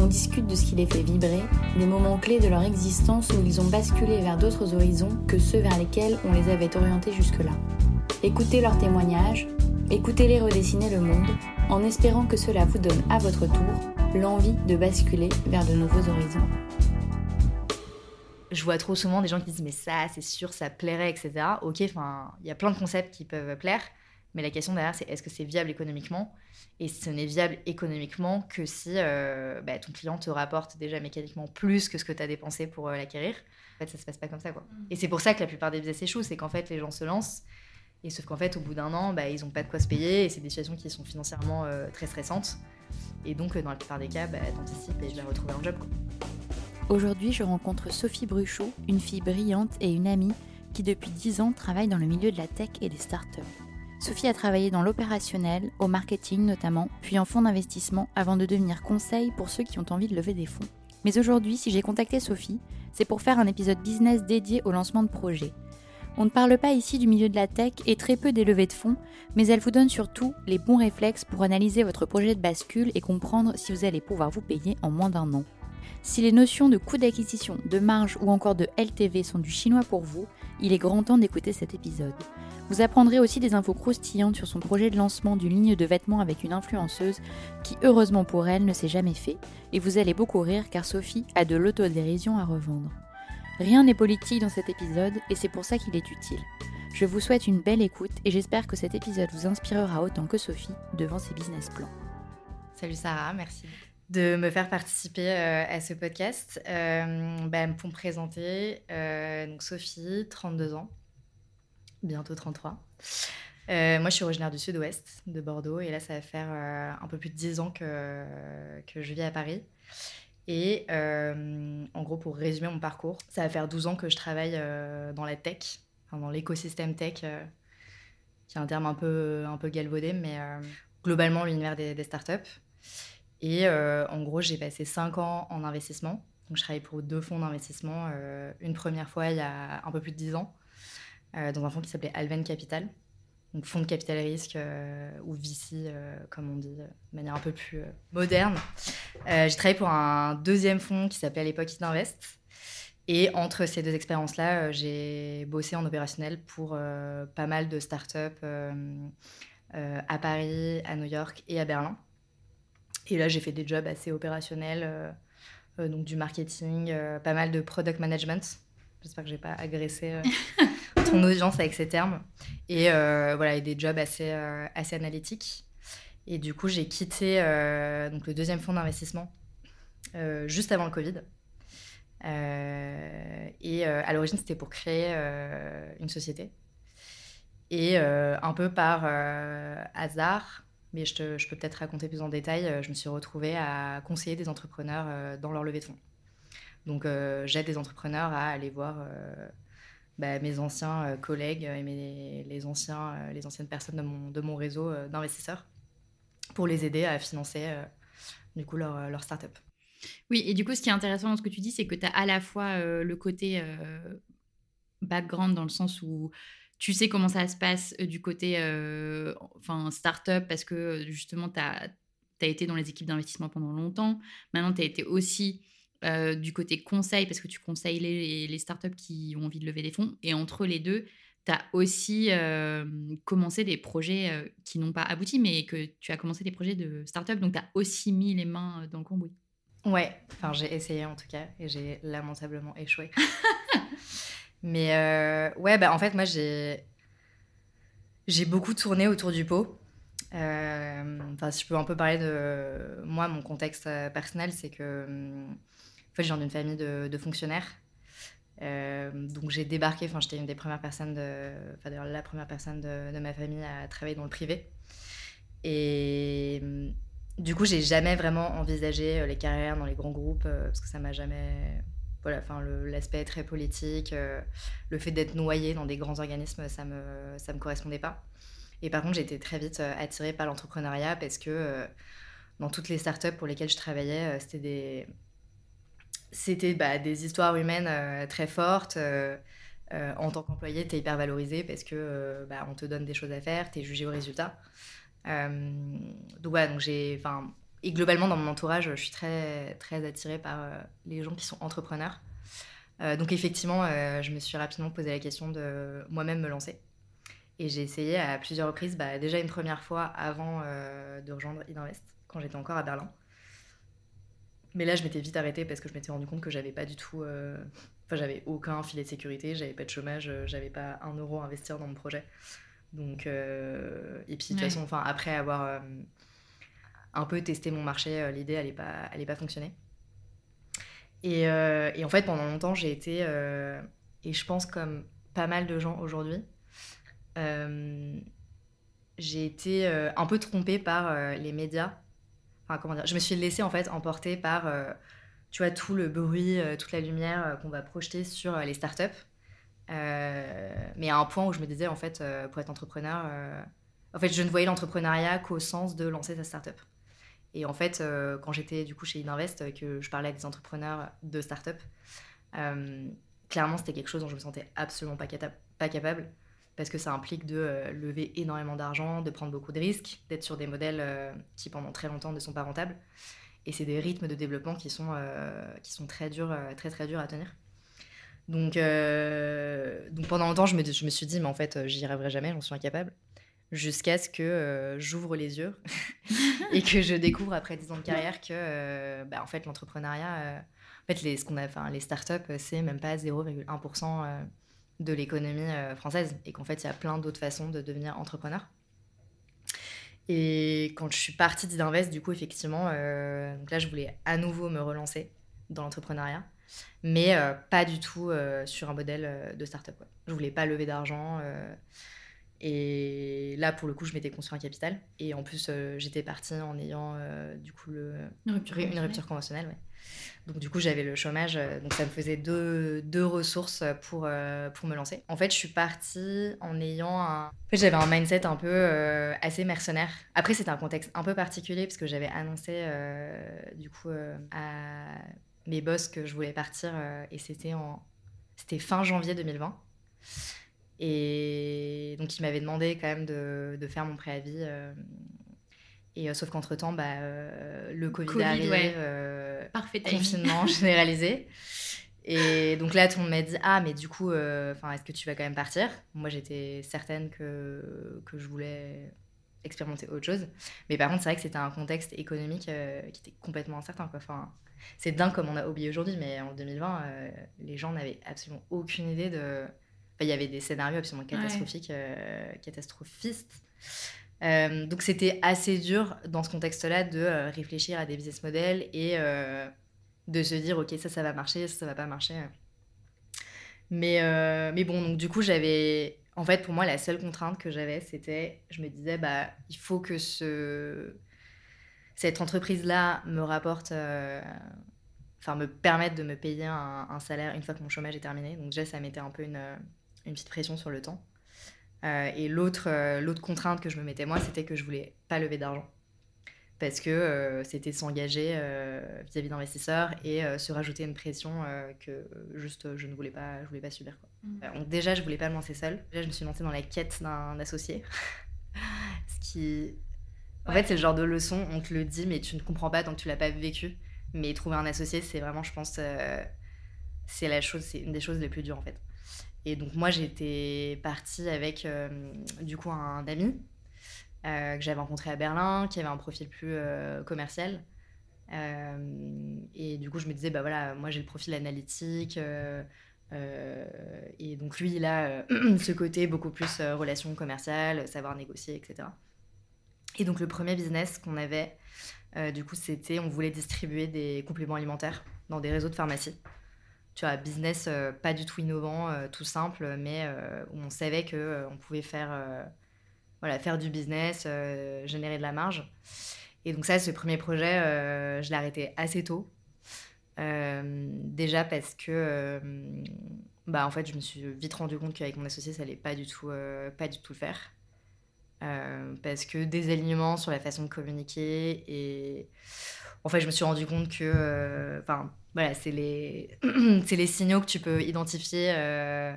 On discute de ce qui les fait vibrer, des moments clés de leur existence où ils ont basculé vers d'autres horizons que ceux vers lesquels on les avait orientés jusque-là. Écoutez leurs témoignages, écoutez-les redessiner le monde, en espérant que cela vous donne à votre tour l'envie de basculer vers de nouveaux horizons. Je vois trop souvent des gens qui disent mais ça c'est sûr ça plairait etc. Ok enfin il y a plein de concepts qui peuvent plaire mais la question derrière c'est est-ce que c'est viable économiquement? Et ce n'est viable économiquement que si euh, bah, ton client te rapporte déjà mécaniquement plus que ce que tu as dépensé pour euh, l'acquérir. En fait ça se passe pas comme ça quoi. Mm. Et c'est pour ça que la plupart des business échouent c'est qu'en fait les gens se lancent et sauf qu'en fait, au bout d'un an, bah, ils n'ont pas de quoi se payer et c'est des situations qui sont financièrement euh, très stressantes. Et donc, dans la plupart des cas, bah, t'anticipes et je vais retrouver un job. Aujourd'hui, je rencontre Sophie Bruchot, une fille brillante et une amie qui, depuis 10 ans, travaille dans le milieu de la tech et des startups. Sophie a travaillé dans l'opérationnel, au marketing notamment, puis en fonds d'investissement avant de devenir conseil pour ceux qui ont envie de lever des fonds. Mais aujourd'hui, si j'ai contacté Sophie, c'est pour faire un épisode business dédié au lancement de projets on ne parle pas ici du milieu de la tech et très peu des levées de fonds, mais elle vous donne surtout les bons réflexes pour analyser votre projet de bascule et comprendre si vous allez pouvoir vous payer en moins d'un an. Si les notions de coût d'acquisition, de marge ou encore de LTV sont du chinois pour vous, il est grand temps d'écouter cet épisode. Vous apprendrez aussi des infos croustillantes sur son projet de lancement d'une ligne de vêtements avec une influenceuse qui, heureusement pour elle, ne s'est jamais fait, et vous allez beaucoup rire car Sophie a de l'autodérision à revendre. Rien n'est politique dans cet épisode et c'est pour ça qu'il est utile. Je vous souhaite une belle écoute et j'espère que cet épisode vous inspirera autant que Sophie devant ses business plans. Salut Sarah, merci de me faire participer euh, à ce podcast. Euh, bah, pour me présenter, euh, donc Sophie, 32 ans, bientôt 33. moi, je suis originaire du sud-ouest, de Bordeaux, et là, ça va faire un peu plus de 10 ans que, que je vis à Paris. Et euh, en gros, pour résumer mon parcours, ça va faire 12 ans que je travaille euh, dans la tech, dans l'écosystème tech, euh, qui est un terme un peu, un peu galvaudé, mais globalement l'univers des, startups. Et en gros, j'ai passé 5 ans en investissement. Donc, je travaille pour deux fonds d'investissement. une première fois il y a un peu plus de 10 ans, dans un fonds qui s'appelait Alven Capital donc fonds de capital risque euh, ou VC, euh, comme on dit, euh, de manière un peu plus moderne. j'ai travaillé pour un deuxième fonds qui s'appelait à l'époque Invest. Et entre ces deux expériences-là, j'ai bossé en opérationnel pour pas mal de startups à Paris, à New York et à Berlin. Et là, j'ai fait des jobs assez opérationnels, donc du marketing, pas mal de product management. J'espère que je n'ai pas agressé ton audience avec ces termes. Et euh, voilà, et des jobs assez, euh, assez analytiques. Et du coup, j'ai quitté euh, donc le deuxième fonds d'investissement juste avant le Covid. et à l'origine, c'était pour créer une société. Et un peu par hasard, mais je, peux peut-être raconter plus en détail, je me suis retrouvée à conseiller des entrepreneurs dans leur levée de fonds. Donc, j'aide des entrepreneurs à aller voir bah, mes anciens euh, collègues et les, anciens, euh, les anciennes personnes de mon, réseau euh, d'investisseurs pour les aider à financer du coup leur, leur start-up. Oui, et du coup, ce qui est intéressant dans ce que tu dis, c'est que tu as à la fois le côté background dans le sens où tu sais comment ça se passe du côté enfin start-up parce que justement, tu as, as, été dans les équipes d'investissement pendant longtemps. Maintenant, tu as été aussi euh, du côté conseil, parce que tu conseilles les, les, startups qui ont envie de lever des fonds. Et entre les deux, tu as aussi euh, commencé des projets euh, qui n'ont pas abouti, mais que tu as commencé des projets de startup. Donc, tu as aussi mis les mains dans le cambouis. Ouais, enfin, j'ai essayé en tout cas, et j'ai lamentablement échoué. mais ouais, bah, en fait, moi, j'ai. J'ai beaucoup tourné autour du pot. Enfin, si je peux un peu parler de moi, mon contexte personnel, c'est que hum, fait, je viens d'une famille de, fonctionnaires. Euh, donc j'ai débarqué, enfin j'étais une des premières personnes, de, enfin d'ailleurs la première personne de, ma famille à travailler dans le privé. Et, du coup, j'ai jamais vraiment envisagé les carrières dans les grands groupes parce que ça m'a jamais voilà, enfin, l'aspect très politique, euh, le fait d'être noyé dans des grands organismes, ça me, ça me correspondait pas. Et par contre, j'ai été très vite euh, attirée par l'entrepreneuriat parce que euh, dans toutes les startups pour lesquelles je travaillais, c'était des, c'était bah, des histoires humaines très fortes. en tant qu'employé, tu es hyper valorisé parce que bah, te donne des choses à faire, tu es jugé au résultat. donc voilà, j'ai, et globalement, dans mon entourage, je suis très, très attirée par euh, les gens qui sont entrepreneurs. Euh, donc effectivement, euh, je me suis rapidement posé la question de moi-même me lancer. Et j'ai essayé à plusieurs reprises, bah, déjà une première fois avant de rejoindre Idinvest, quand j'étais encore à Berlin. Mais là, je m'étais vite arrêtée parce que je m'étais rendu compte que j'avais pas du tout. Enfin, j'avais aucun filet de sécurité, j'avais pas de chômage, j'avais pas un euro à investir dans mon projet. Donc, et puis de toute façon, enfin, après avoir un peu tester mon marché. Euh, l'idée, elle n'est pas, elle pas fonctionnée. Et, euh, et, en fait, pendant longtemps, j'ai été, euh, et je pense comme pas mal de gens aujourd'hui, j'ai été un peu trompée par les médias. Enfin, comment dire Je me suis laissée en fait emporter par, tu vois, tout le bruit, toute la lumière qu'on va projeter sur les startups. mais à un point où je me disais, en fait, pour être entrepreneur, en fait, je ne voyais l'entrepreneuriat qu'au sens de lancer sa startup. Et en fait, euh, quand j'étais du coup chez Idinvest, euh, que je parlais avec des entrepreneurs de start-up, euh, clairement, c'était quelque chose dont je me sentais absolument pas, pas capable parce que ça implique de lever énormément d'argent, de prendre beaucoup de risques, d'être sur des modèles qui pendant très longtemps ne sont pas rentables. Et c'est des rythmes de développement qui sont, qui sont très durs, très très durs à tenir. Donc, donc pendant longtemps, je me, je me suis dit, mais en fait, j'y arriverai jamais, j'en suis incapable jusqu'à ce que euh, j'ouvre les yeux et que je découvre après 10 ans de carrière que euh, bah, en fait l'entrepreneuriat euh, en fait les ce qu'on a enfin les startups c'est même pas 0,1% de l'économie française et qu'en fait il y a plein d'autres façons de devenir entrepreneur et quand je suis partie d'Idinvest du coup effectivement donc là je voulais à nouveau me relancer dans l'entrepreneuriat mais pas du tout sur un modèle de startup quoi. je voulais pas lever d'argent et là, pour le coup, je m'étais construit un capital. Et en plus, euh, j'étais partie en ayant euh, du coup le... une rupture conventionnelle. ouais. Donc du coup, j'avais le chômage. Euh, donc ça me faisait deux, deux ressources pour, pour me lancer. En fait, je suis partie en ayant un... En fait, j'avais un mindset un peu assez mercenaire. Après, c'était un contexte un peu particulier parce que j'avais annoncé du coup à mes boss que je voulais partir. et c'était en... C'était fin janvier 2020. Et donc, il m'avait demandé quand même de, de faire mon préavis. Euh, et euh, sauf qu'entre-temps, bah, euh, le Covid, arrive, Parfait confinement généralisé. Et donc là, tout le monde m'a dit Ah, mais du coup, est-ce que tu vas quand même partir? Moi, j'étais certaine que, que je voulais expérimenter autre chose. Mais par contre, c'est vrai que c'était un contexte économique qui était complètement incertain. Quoi. Enfin, c'est dingue comme on a oublié aujourd'hui, mais en 2020, les gens n'avaient absolument aucune idée de il y avait des scénarios absolument catastrophiques, euh, catastrophistes. Euh, donc c'était assez dur dans ce contexte-là de euh, réfléchir à des business models et de se dire ok ça ça va marcher, ça ça va pas marcher. Mais, mais bon donc du coup j'avais en fait pour moi la seule contrainte que j'avais c'était je me disais bah il faut que ce cette entreprise là me rapporte enfin me permette de me payer un, un, salaire une fois que mon chômage est terminé. Donc déjà ça mettait un peu une une petite pression sur le temps. Euh, et l'autre, euh, l'autre contrainte que je me mettais moi, c'était que je voulais pas lever d'argent. Parce que euh, c'était s'engager vis-à-vis d'investisseurs et se rajouter une pression que juste je ne voulais pas, je voulais pas subir. Quoi. Mm. donc déjà, je voulais pas me lancer seule. Déjà, je me suis lancée dans la quête d'un associé. Ce qui... En fait, c'est le genre de leçon, on te le dit, mais tu ne comprends pas tant que tu l'as pas vécu. Mais trouver un associé, c'est vraiment, je pense, c'est la chose, c'est une des choses les plus dures en fait. Et donc moi j'étais partie avec euh, du coup un ami euh, que j'avais rencontré à Berlin, qui avait un profil plus euh, commercial. et du coup je me disais bah voilà moi j'ai le profil analytique. et donc lui il a ce côté beaucoup plus relation commerciale, savoir négocier, etc. Et donc le premier business qu'on avait, du coup c'était on voulait distribuer des compléments alimentaires dans des réseaux de pharmacie tu vois, business euh, pas du tout innovant, euh, tout simple, mais euh, où on savait qu'on on pouvait faire, voilà, faire du business, générer de la marge. Et donc ça, ce premier projet, je l'ai arrêté assez tôt. déjà parce que, bah, en fait, je me suis vite rendu compte qu'avec mon associé, ça allait pas du tout, pas du tout le faire. parce que des alignements sur la façon de communiquer et en fait, je me suis rendu compte que, enfin, voilà, c'est les, signaux que tu peux identifier euh,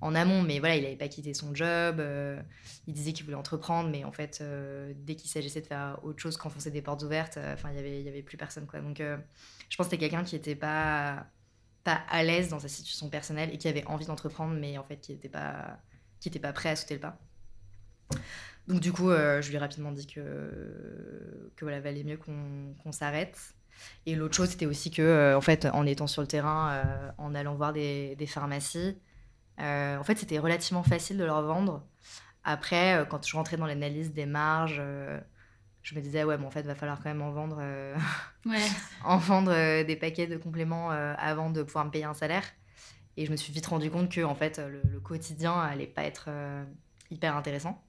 en amont. Mais voilà, il n'avait pas quitté son job. Euh, il disait qu'il voulait entreprendre, mais en fait, euh, dès qu'il s'agissait de faire autre chose qu'enfoncer des portes ouvertes, il y avait, plus personne. Donc, je pense que c'était quelqu'un qui n'était pas, pas à l'aise dans sa situation personnelle et qui avait envie d'entreprendre, mais en fait, qui n'était pas, qui était pas prêt à sauter le pas. Donc, du coup, je lui ai rapidement dit que, que voilà, valait mieux qu'on s'arrête. Et l'autre chose, c'était aussi que, euh, en fait, en étant sur le terrain, euh, en allant voir des, pharmacies, euh, en fait, c'était relativement facile de leur vendre. Après, quand je rentrais dans l'analyse des marges, je me disais, ouais, bon, en fait, il va falloir quand même en vendre, en vendre des paquets de compléments avant de pouvoir me payer un salaire. Et je me suis vite rendu compte que, en fait, le, le quotidien allait pas être hyper intéressant.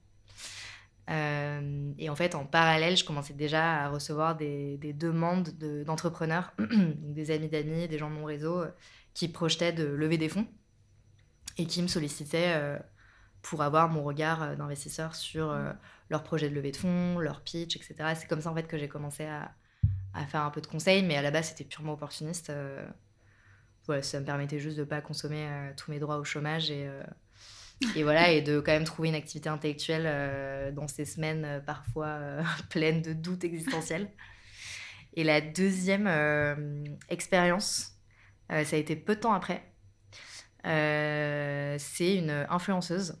Euh, et en fait, en parallèle, je commençais déjà à recevoir des, demandes d'entrepreneurs, des amis d'amis, des gens de mon réseau, euh, qui projetaient de lever des fonds et qui me sollicitaient euh, pour avoir mon regard d'investisseur sur leur projet de levée de fonds, leur pitch, etc. C'est comme ça en fait que j'ai commencé à, faire un peu de conseils, mais à la base c'était purement opportuniste. ça me permettait juste de ne pas consommer tous mes droits au chômage et, et voilà, et de quand même trouver une activité intellectuelle euh, dans ces semaines euh, parfois euh, pleines de doutes existentiels. Et la deuxième expérience, ça a été peu de temps après. c'est une influenceuse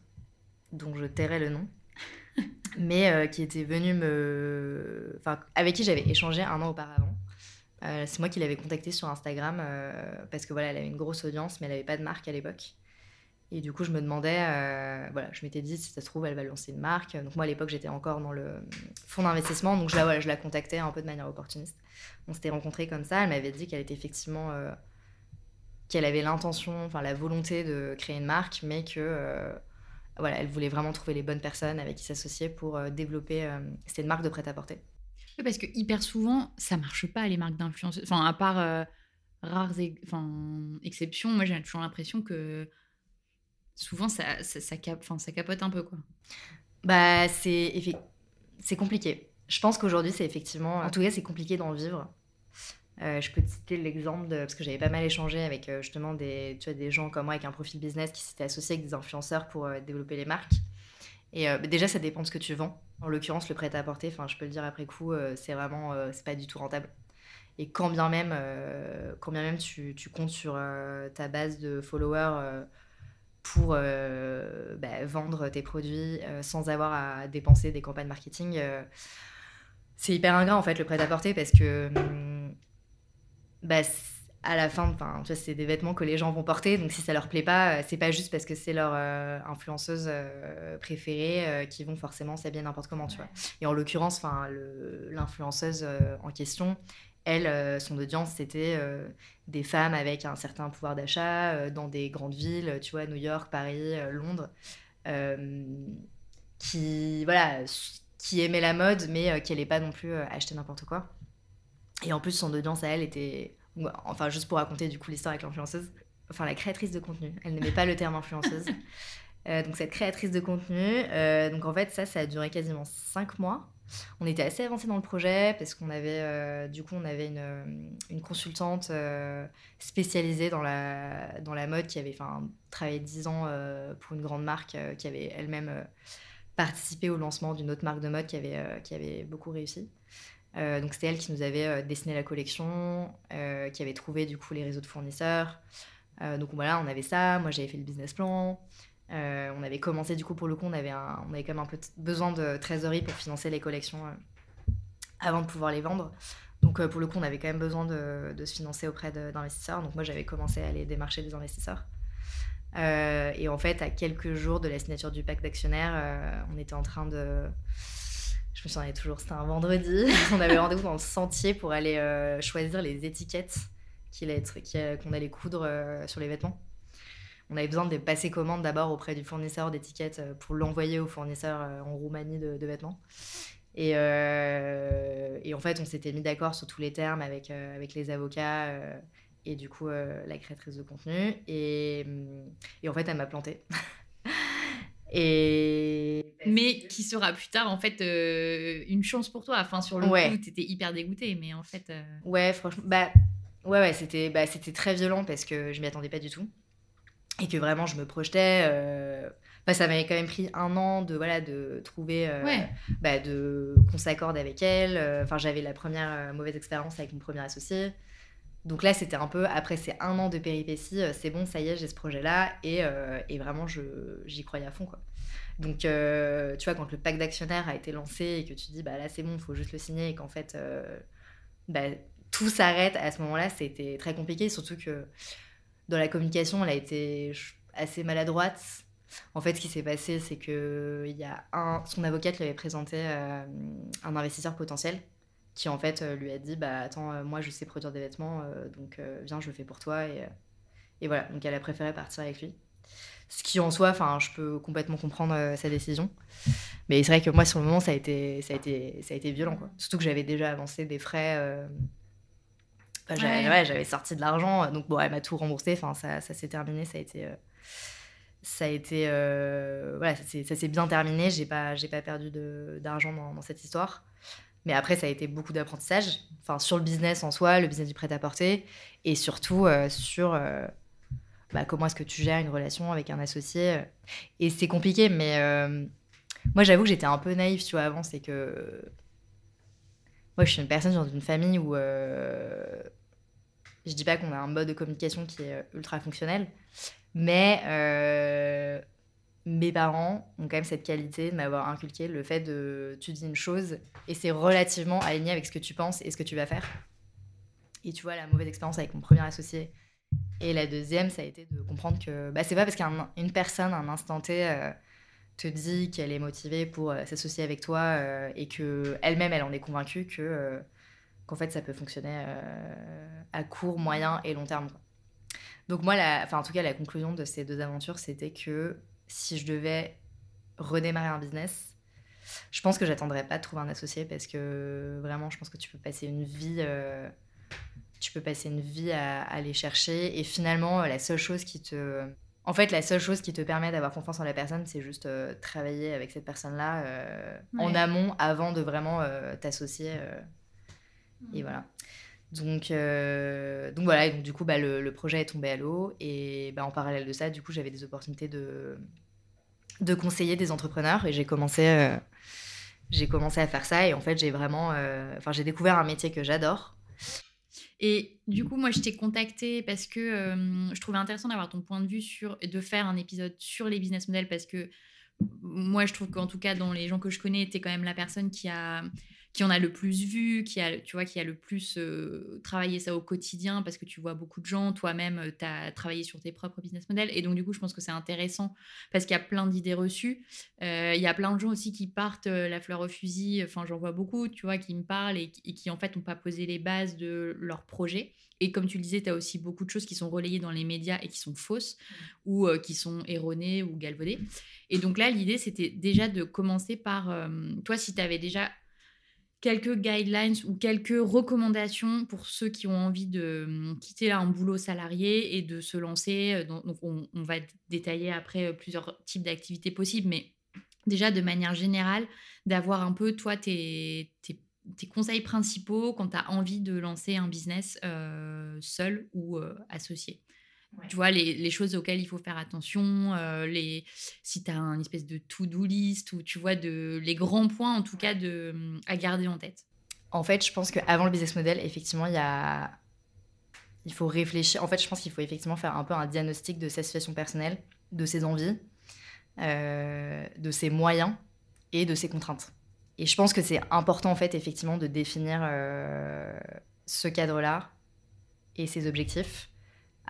dont je tairai le nom, mais qui était venue me. Enfin, avec qui j'avais échangé un an auparavant. c'est moi qui l'avais contactée sur Instagram parce que voilà, elle avait une grosse audience, mais elle n'avait pas de marque à l'époque. Et du coup, je me demandais, euh, voilà, je m'étais dit, si ça se trouve, elle va lancer une marque. Donc, moi, à l'époque, j'étais encore dans le fonds d'investissement. Donc, je la, voilà, je la contactais un peu de manière opportuniste. On s'était rencontrés comme ça. Elle m'avait dit qu'elle était effectivement. Euh, qu'elle avait l'intention, enfin, la volonté de créer une marque, mais que. Euh, voilà, elle voulait vraiment trouver les bonnes personnes avec qui s'associer pour développer. C'était une marque de prêt-à-porter. Parce que hyper souvent, ça marche pas, les marques d'influence. Enfin, à part rares exceptions, moi, j'ai toujours l'impression que souvent ça, capote un peu quoi. Bah c'est compliqué. Je pense qu'aujourd'hui c'est effectivement, en tout cas c'est compliqué d'en vivre. Euh, je peux te citer l'exemple parce que j'avais pas mal échangé avec euh, justement des gens comme moi avec un profil business qui s'étaient associés avec des influenceurs pour euh, développer les marques. Et déjà ça dépend de ce que tu vends. En l'occurrence le prêt à porter, enfin je peux le dire après coup, c'est vraiment c'est pas du tout rentable. Et quand bien même, quand bien même tu comptes sur ta base de followers pour euh, bah, vendre tes produits euh, sans avoir à dépenser des campagnes marketing. Euh, c'est hyper ingrat en fait le prêt-à-porter parce que hum, bah, à la fin, c'est des vêtements que les gens vont porter, donc si ça leur plaît pas, c'est pas juste parce que c'est leur influenceuse préférée qui vont forcément s'habiller n'importe comment, tu vois. Et en l'occurrence, l'influenceuse en question, elle, euh, son audience, c'était euh, des femmes avec un certain pouvoir d'achat euh, dans des grandes villes, tu vois, New York, Paris, Londres, qui, voilà, qui aimaient la mode, mais qui n'allaient pas non plus acheter n'importe quoi. Et en plus, son audience à elle était, enfin, juste pour raconter du coup l'histoire avec l'influenceuse, enfin, la créatrice de contenu. Elle n'aimait pas le terme influenceuse. donc, cette créatrice de contenu, donc en fait, ça, ça a duré quasiment cinq mois. On était assez avancé dans le projet parce qu'on avait, euh, du coup, on avait une, une consultante euh, spécialisée dans la, dans la mode qui avait travaillé 10 ans euh, pour une grande marque qui avait elle-même participé au lancement d'une autre marque de mode qui avait, qui avait beaucoup réussi. donc c'était elle qui nous avait dessiné la collection, qui avait trouvé du coup les réseaux de fournisseurs. donc voilà, on avait ça. Moi j'avais fait le business plan. Euh, on avait commencé, du coup, pour le coup, on avait, on avait quand même un peu besoin de trésorerie pour financer les collections euh, avant de pouvoir les vendre. Donc, euh, pour le coup, on avait quand même besoin de, se financer auprès d'investisseurs. Donc, moi, j'avais commencé à aller démarcher des investisseurs. et en fait, à quelques jours de la signature du pacte d'actionnaires, on était en train de. Je me souviens toujours, c'était un vendredi. on avait rendez-vous dans le sentier pour aller choisir les étiquettes qu'on allait coudre sur les vêtements on avait besoin de passer commande d'abord auprès du fournisseur d'étiquettes euh, pour l'envoyer au fournisseur euh, en Roumanie de, vêtements. Et, et en fait, on s'était mis d'accord sur tous les termes avec, avec les avocats et du coup la créatrice de contenu. Et, et en fait, elle m'a planté. et mais qui sera plus tard en fait une chance pour toi. Enfin, sur le coup, t'étais hyper dégoûtée, mais en fait. Ouais, franchement, bah ouais, ouais, c'était bah, très violent parce que je m'y attendais pas du tout et que vraiment je me projetais. Bah, ça m'avait quand même pris un an de voilà de trouver bah, de qu'on s'accorde avec elle. Enfin, j'avais la première mauvaise expérience avec mon premier associé. Donc là, c'était un peu, après ces un an de péripéties, c'est bon, ça y est, j'ai ce projet-là, et, et, vraiment, j'y croyais à fond, quoi. Donc, tu vois, quand le pacte d'actionnaires a été lancé et que tu dis, bah là, c'est bon, il faut juste le signer, et qu'en fait, bah, tout s'arrête à ce moment-là, c'était très compliqué, surtout que dans la communication, elle a été assez maladroite. En fait, ce qui s'est passé, c'est que il y a un, son avocate lui avait présenté euh, un investisseur potentiel qui en fait euh, lui a dit bah attends euh, moi je sais produire des vêtements donc viens je le fais pour toi et, voilà. Donc elle a préféré partir avec lui. Ce qui en soi je peux complètement comprendre sa décision. Mais c'est vrai que moi sur le moment ça a été ça a été ça a été violent quoi. Surtout que j'avais déjà avancé des frais j'avais sorti de l'argent, donc bon, elle m'a tout remboursé. Enfin, ça, ça s'est terminé, ça a été, euh, ça a été, euh, voilà, ça s'est bien terminé. J'ai pas, j'ai pas perdu d'argent dans, dans, cette histoire. Mais après, ça a été beaucoup d'apprentissage. Enfin, sur le business en soi, le business du prêt-à-porter, et surtout euh, sur bah, comment est-ce que tu gères une relation avec un associé. Et c'est compliqué, mais moi, j'avoue que j'étais un peu naïve, tu vois, avant, c'est que moi, je suis une personne dans une famille où je dis pas qu'on a un mode de communication qui est euh, ultra fonctionnel, mais euh, mes parents ont quand même cette qualité de m'avoir inculqué le fait de tu dis une chose et c'est relativement aligné avec ce que tu penses et ce que tu vas faire. Et tu vois, la mauvaise expérience avec mon premier associé et la deuxième, ça a été de comprendre que bah, c'est pas parce qu'une personne, à un instant T, euh, te dit qu'elle est motivée pour s'associer avec toi et qu'elle-même, elle en est convaincue que qu'en fait ça peut fonctionner euh, à court, moyen et long terme. Donc moi, la, enfin en tout cas la conclusion de ces deux aventures, c'était que si je devais redémarrer un business, je pense que j'attendrais pas de trouver un associé parce que vraiment, je pense que tu peux passer une vie, euh, tu peux passer une vie à, aller chercher et finalement la seule chose qui te, en fait, la seule chose qui te permet d'avoir confiance en la personne, c'est juste euh, travailler avec cette personne-là en amont avant de vraiment t'associer et voilà. Donc, euh, donc voilà, et donc du coup, bah, le, projet est tombé à l'eau. Et bah, en parallèle de ça, du coup, j'avais des opportunités de, de conseiller des entrepreneurs. Et j'ai commencé, euh, j'ai commencé à faire ça. Et en fait, j'ai vraiment. Euh, enfin, j'ai découvert un métier que j'adore. Et du coup, moi, je t'ai contacté parce que je trouvais intéressant d'avoir ton point de vue sur. de faire un épisode sur les business models parce que moi, je trouve qu'en tout cas, dans les gens que je connais, tu es quand même la personne qui a qui en a le plus vu, qui a, tu vois, qui a le plus euh, travaillé ça au quotidien, parce que tu vois beaucoup de gens, toi-même, euh, tu as travaillé sur tes propres business models. Et donc, du coup, je pense que c'est intéressant parce qu'il y a plein d'idées reçues. Euh, il y a plein de gens aussi qui partent la fleur au fusil. Enfin, j'en vois beaucoup, tu vois, qui me parlent et, qui, en fait, n'ont pas posé les bases de leur projet. Et comme tu le disais, tu as aussi beaucoup de choses qui sont relayées dans les médias et qui sont fausses mmh. ou qui sont erronées ou galvaudées. Et donc là, l'idée, c'était déjà de commencer par, toi, si tu avais déjà quelques guidelines ou quelques recommandations pour ceux qui ont envie de hum, quitter un boulot salarié et de se lancer. Euh, on, va détailler après euh, plusieurs types d'activités possibles, mais déjà de manière générale, d'avoir un peu, toi, tes, conseils principaux quand tu as envie de lancer un business euh, seul ou associé. Tu vois, les, choses auxquelles il faut faire attention, euh, les, si tu as un espèce de to-do list ou tu vois de, les grands points en tout cas de, à garder en tête. En fait, je pense qu'avant le business model, effectivement, il y a... il faut réfléchir. En fait, je pense qu'il faut effectivement faire un peu un diagnostic de sa situation personnelle, de ses envies, euh, de ses moyens et de ses contraintes. Et je pense que c'est important, en fait, effectivement, de définir euh, ce cadre-là et ses objectifs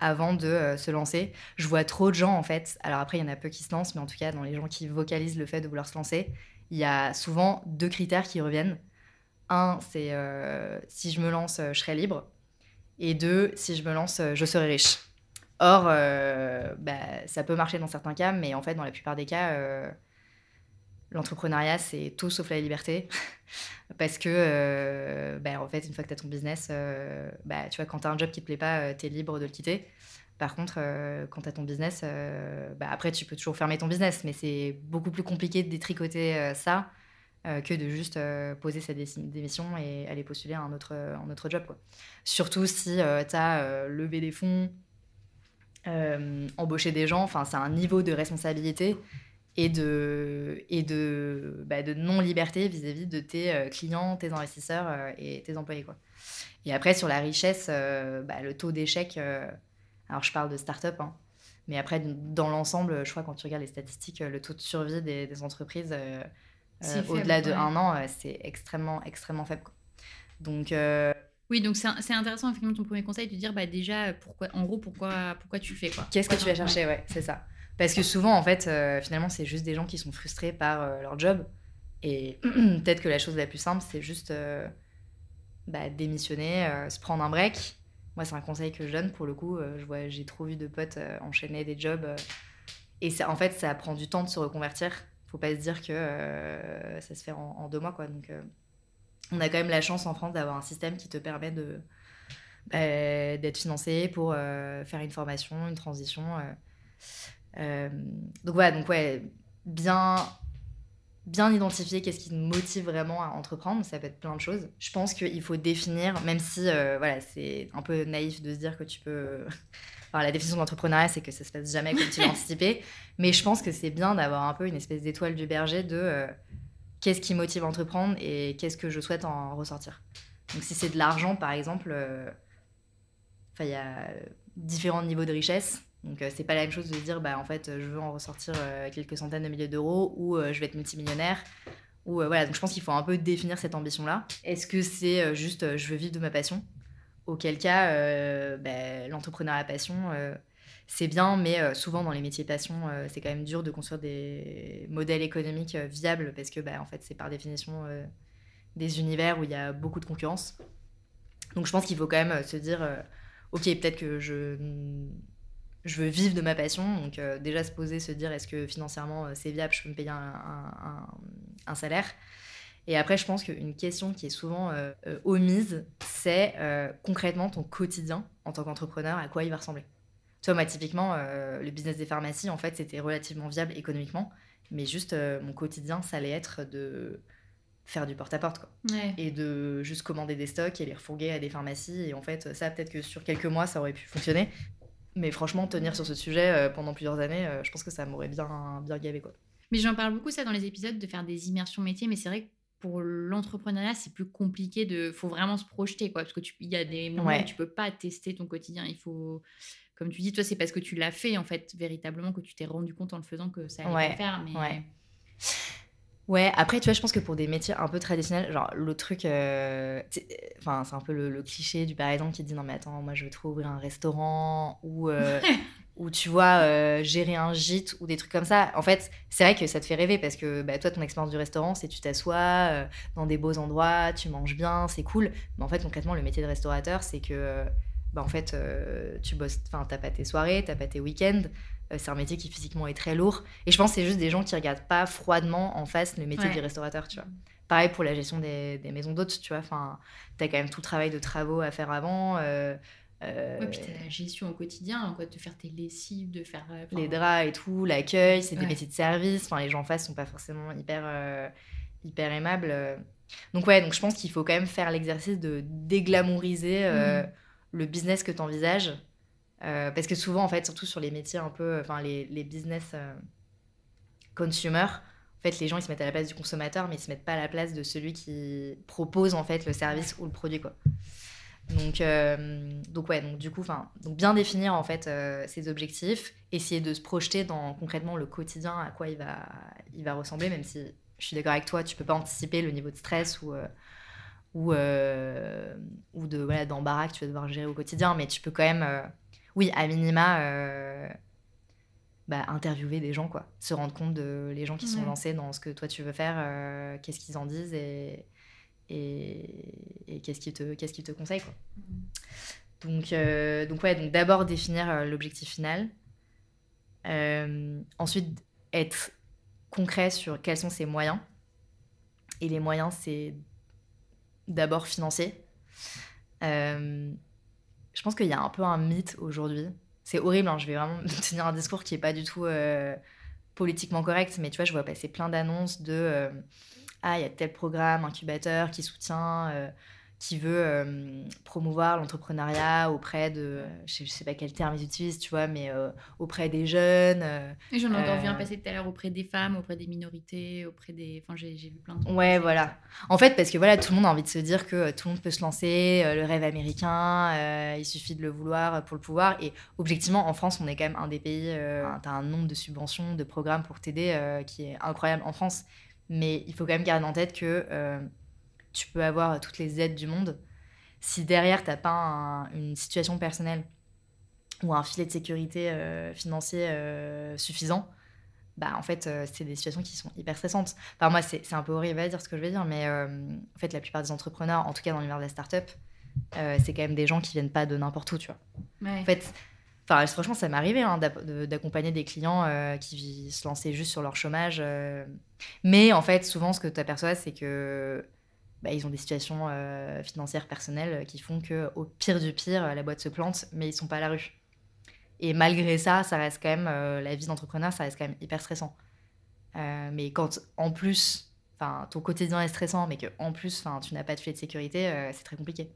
avant de euh, se lancer. Je vois trop de gens en fait. Alors après, il y en a peu qui se lancent, mais en tout cas, dans les gens qui vocalisent le fait de vouloir se lancer, il y a souvent deux critères qui reviennent. Un, c'est euh, si je me lance, euh, je serai libre. Et deux, si je me lance, je serai riche. Or, bah, ça peut marcher dans certains cas, mais en fait, dans la plupart des cas, l'entrepreneuriat, c'est tout sauf la liberté. Parce que, bah, en fait, une fois que tu as ton business, bah, tu vois, quand tu as un job qui te plaît pas, tu es libre de le quitter. Par contre, quand tu as ton business, bah, après, tu peux toujours fermer ton business, mais c'est beaucoup plus compliqué de détricoter ça que de juste poser sa démission et aller postuler à un autre, job. Surtout si tu as levé des fonds, embauché des gens, enfin, c'est un niveau de responsabilité et de, et de, bah, de non-liberté vis-à-vis de tes euh, clients, tes investisseurs euh, et tes employés. Quoi. Et après, sur la richesse, euh, bah, le taux d'échec, alors je parle de start-up, hein, mais après, dans l'ensemble, je crois quand tu regardes les statistiques, le taux de survie des, entreprises au-delà de un an, c'est extrêmement, extrêmement faible. Donc. Oui, donc c'est intéressant, effectivement, ton premier conseil de dire bah, déjà, pourquoi, en gros, pourquoi, pourquoi tu fais quoi Qu'est-ce que tu vas chercher Ouais, c'est ça. Parce que souvent, en fait, euh, finalement, c'est juste des gens qui sont frustrés par euh, leur job. Et peut-être que la chose la plus simple, c'est juste euh, bah, démissionner, se prendre un break. Moi, c'est un conseil que je donne. Pour le coup, je vois, j'ai trop vu de potes enchaîner des jobs. et ça, en fait, ça prend du temps de se reconvertir. Faut pas se dire que ça se fait en, deux mois, quoi. Donc, on a quand même la chance en France d'avoir un système qui te permet de bah, d'être financé pour faire une formation, une transition. Euh, donc voilà, donc ouais, bien, bien identifier qu'est-ce qui te motive vraiment à entreprendre. Ça peut être plein de choses. Je pense qu'il faut définir, même si euh, voilà, c'est un peu naïf de se dire que tu peux. Alors, la définition d'entrepreneuriat, c'est que ça se passe jamais comme tu l'as anticipé. Mais je pense que c'est bien d'avoir un peu une espèce d'étoile du berger de euh, qu'est-ce qui motive à entreprendre et qu'est-ce que je souhaite en ressortir. Donc, si c'est de l'argent, par exemple, il y a différents niveaux de richesse. Donc, euh, c'est pas la même chose de dire, bah, en fait, je veux en ressortir euh, quelques centaines de milliers d'euros ou euh, je vais être multimillionnaire. Ou voilà, donc je pense qu'il faut un peu définir cette ambition-là. Est-ce que c'est juste je veux vivre de ma passion? Auquel cas, bah, l'entrepreneuriat passion, c'est bien, mais souvent dans les métiers passion, c'est quand même dur de construire des modèles économiques viables parce que, bah, en fait, c'est par définition des univers où il y a beaucoup de concurrence. Donc je pense qu'il faut quand même se dire, ok, peut-être que je je veux vivre de ma passion. Donc, euh, déjà se poser, se dire est-ce que financièrement euh, c'est viable, je peux me payer un, salaire. Et après, je pense qu'une question qui est souvent euh, omise, c'est concrètement ton quotidien en tant qu'entrepreneur, à quoi il va ressembler. Tu vois, moi, typiquement, le business des pharmacies, en fait, c'était relativement viable économiquement. Mais juste, mon quotidien, ça allait être de faire du porte-à-porte, quoi. Et de juste commander des stocks et les refourguer à des pharmacies. Et en fait, ça, peut-être que sur quelques mois, ça aurait pu fonctionner. Mais franchement, tenir sur ce sujet euh, pendant plusieurs années, euh, je pense que ça m'aurait bien, bien gavé. Quoi. Mais j'en parle beaucoup ça dans les épisodes, de faire des immersions métiers, mais c'est vrai que pour l'entrepreneuriat, c'est plus compliqué de. faut vraiment se projeter, quoi. Parce qu'il y a des moments où tu peux pas tester ton quotidien. Il faut. Comme tu dis, toi, c'est parce que tu l'as fait, en fait, véritablement, que tu t'es rendu compte en le faisant que ça allait ouais. faire. Mais... Ouais. Ouais, après, tu vois, je pense que pour des métiers un peu traditionnels, genre le truc, euh, enfin, c'est un peu le, cliché du par exemple qui dit non, mais attends, moi je veux trop ouvrir un restaurant ou, euh, ou tu vois, euh, gérer un gîte ou des trucs comme ça. En fait, c'est vrai que ça te fait rêver parce que bah, toi, ton expérience du restaurant, c'est tu t'assois dans des beaux endroits, tu manges bien, c'est cool. Mais en fait, concrètement, le métier de restaurateur, c'est que bah, en fait, tu bosses, enfin, t'as pas tes soirées, t'as pas tes week-ends. Euh, c'est un métier qui physiquement est très lourd. Et je pense que c'est juste des gens qui regardent pas froidement en face le métier du restaurateur, tu vois. Pareil pour la gestion des, maisons d'hôtes, tu vois. Enfin, as quand même tout le travail de travaux à faire avant. Euh, euh, ouais, puis t'as la gestion au quotidien, quoi, de faire tes lessives, de faire euh, les draps et tout, l'accueil, c'est des métiers de service. Enfin, les gens en face sont pas forcément hyper hyper aimables. Donc ouais, donc je pense qu'il faut quand même faire l'exercice de déglamouriser mmh. le business que tu envisages euh, parce que souvent, en fait, surtout sur les métiers un peu, enfin, les, les business euh, consumer, en fait, les gens, ils se mettent à la place du consommateur, mais ils se mettent pas à la place de celui qui propose, en fait, le service ou le produit, quoi. Donc, euh, donc ouais, donc du coup, enfin, donc bien définir, en fait, ses objectifs, essayer de se projeter dans, concrètement, le quotidien, à quoi il va, il va ressembler, même si je suis d'accord avec toi, tu peux pas anticiper le niveau de stress ou ou, ou de voilà, d'embarras que tu vas devoir gérer au quotidien, mais tu peux quand même oui, à minima, euh, bah, interviewer des gens, quoi. Se rendre compte de les gens qui sont lancés dans ce que toi tu veux faire, euh, qu'est-ce qu'ils en disent et, et, qu'est-ce qu'ils te, qu'est-ce qu'ils te conseillent, quoi. Mm. Donc, euh, donc, ouais, donc d'abord définir l'objectif final. ensuite, être concret sur quels sont ses moyens. Et les moyens, c'est d'abord financier. Euh, je pense qu'il y a un peu un mythe aujourd'hui. C'est horrible, hein, je vais vraiment tenir un discours qui n'est pas du tout euh, politiquement correct, mais tu vois, je vois passer plein d'annonces de euh, Ah, il y a tel programme, incubateur qui soutient qui veut euh, promouvoir l'entrepreneuriat auprès de, je sais, sais pas quel terme ils utilisent, tu vois, mais euh, auprès des jeunes. Euh, et j'en ai encore vu un passer tout à l'heure auprès des femmes, auprès des minorités, auprès des. Enfin, j'ai vu plein de trucs. Ouais, voilà. En fait, parce que voilà, tout le monde a envie de se dire que tout le monde peut se lancer, le rêve américain, il suffit de le vouloir pour le pouvoir. Et objectivement, en France, on est quand même un des pays, tu as un nombre de subventions, de programmes pour t'aider qui est incroyable en France. Mais il faut quand même garder en tête que tu peux avoir toutes les aides du monde. Si derrière, tu n'as pas une situation personnelle ou un filet de sécurité euh, financier euh, suffisant, bah en fait, euh, c'est des situations qui sont hyper stressantes. Enfin, moi, c'est un peu horrible à dire ce que je vais dire, mais en fait, la plupart des entrepreneurs, en tout cas dans l'univers de la start-up, c'est quand même des gens qui viennent pas de n'importe où, tu vois. En fait, Enfin, franchement, ça m'est arrivé hein, d'accompagner des clients qui se lançaient juste sur leur chômage. Mais en fait, souvent, ce que tu aperçois, c'est que bah, ils ont des situations euh, financières personnelles qui font que au pire du pire, la boîte se plante, mais ils sont pas à la rue. Et malgré ça, ça reste quand même euh, la vie d'entrepreneur, ça reste quand même hyper stressant. Euh, mais quand en plus, enfin, ton quotidien est stressant, mais que en plus, enfin, tu n'as pas de filet de sécurité, c'est très compliqué.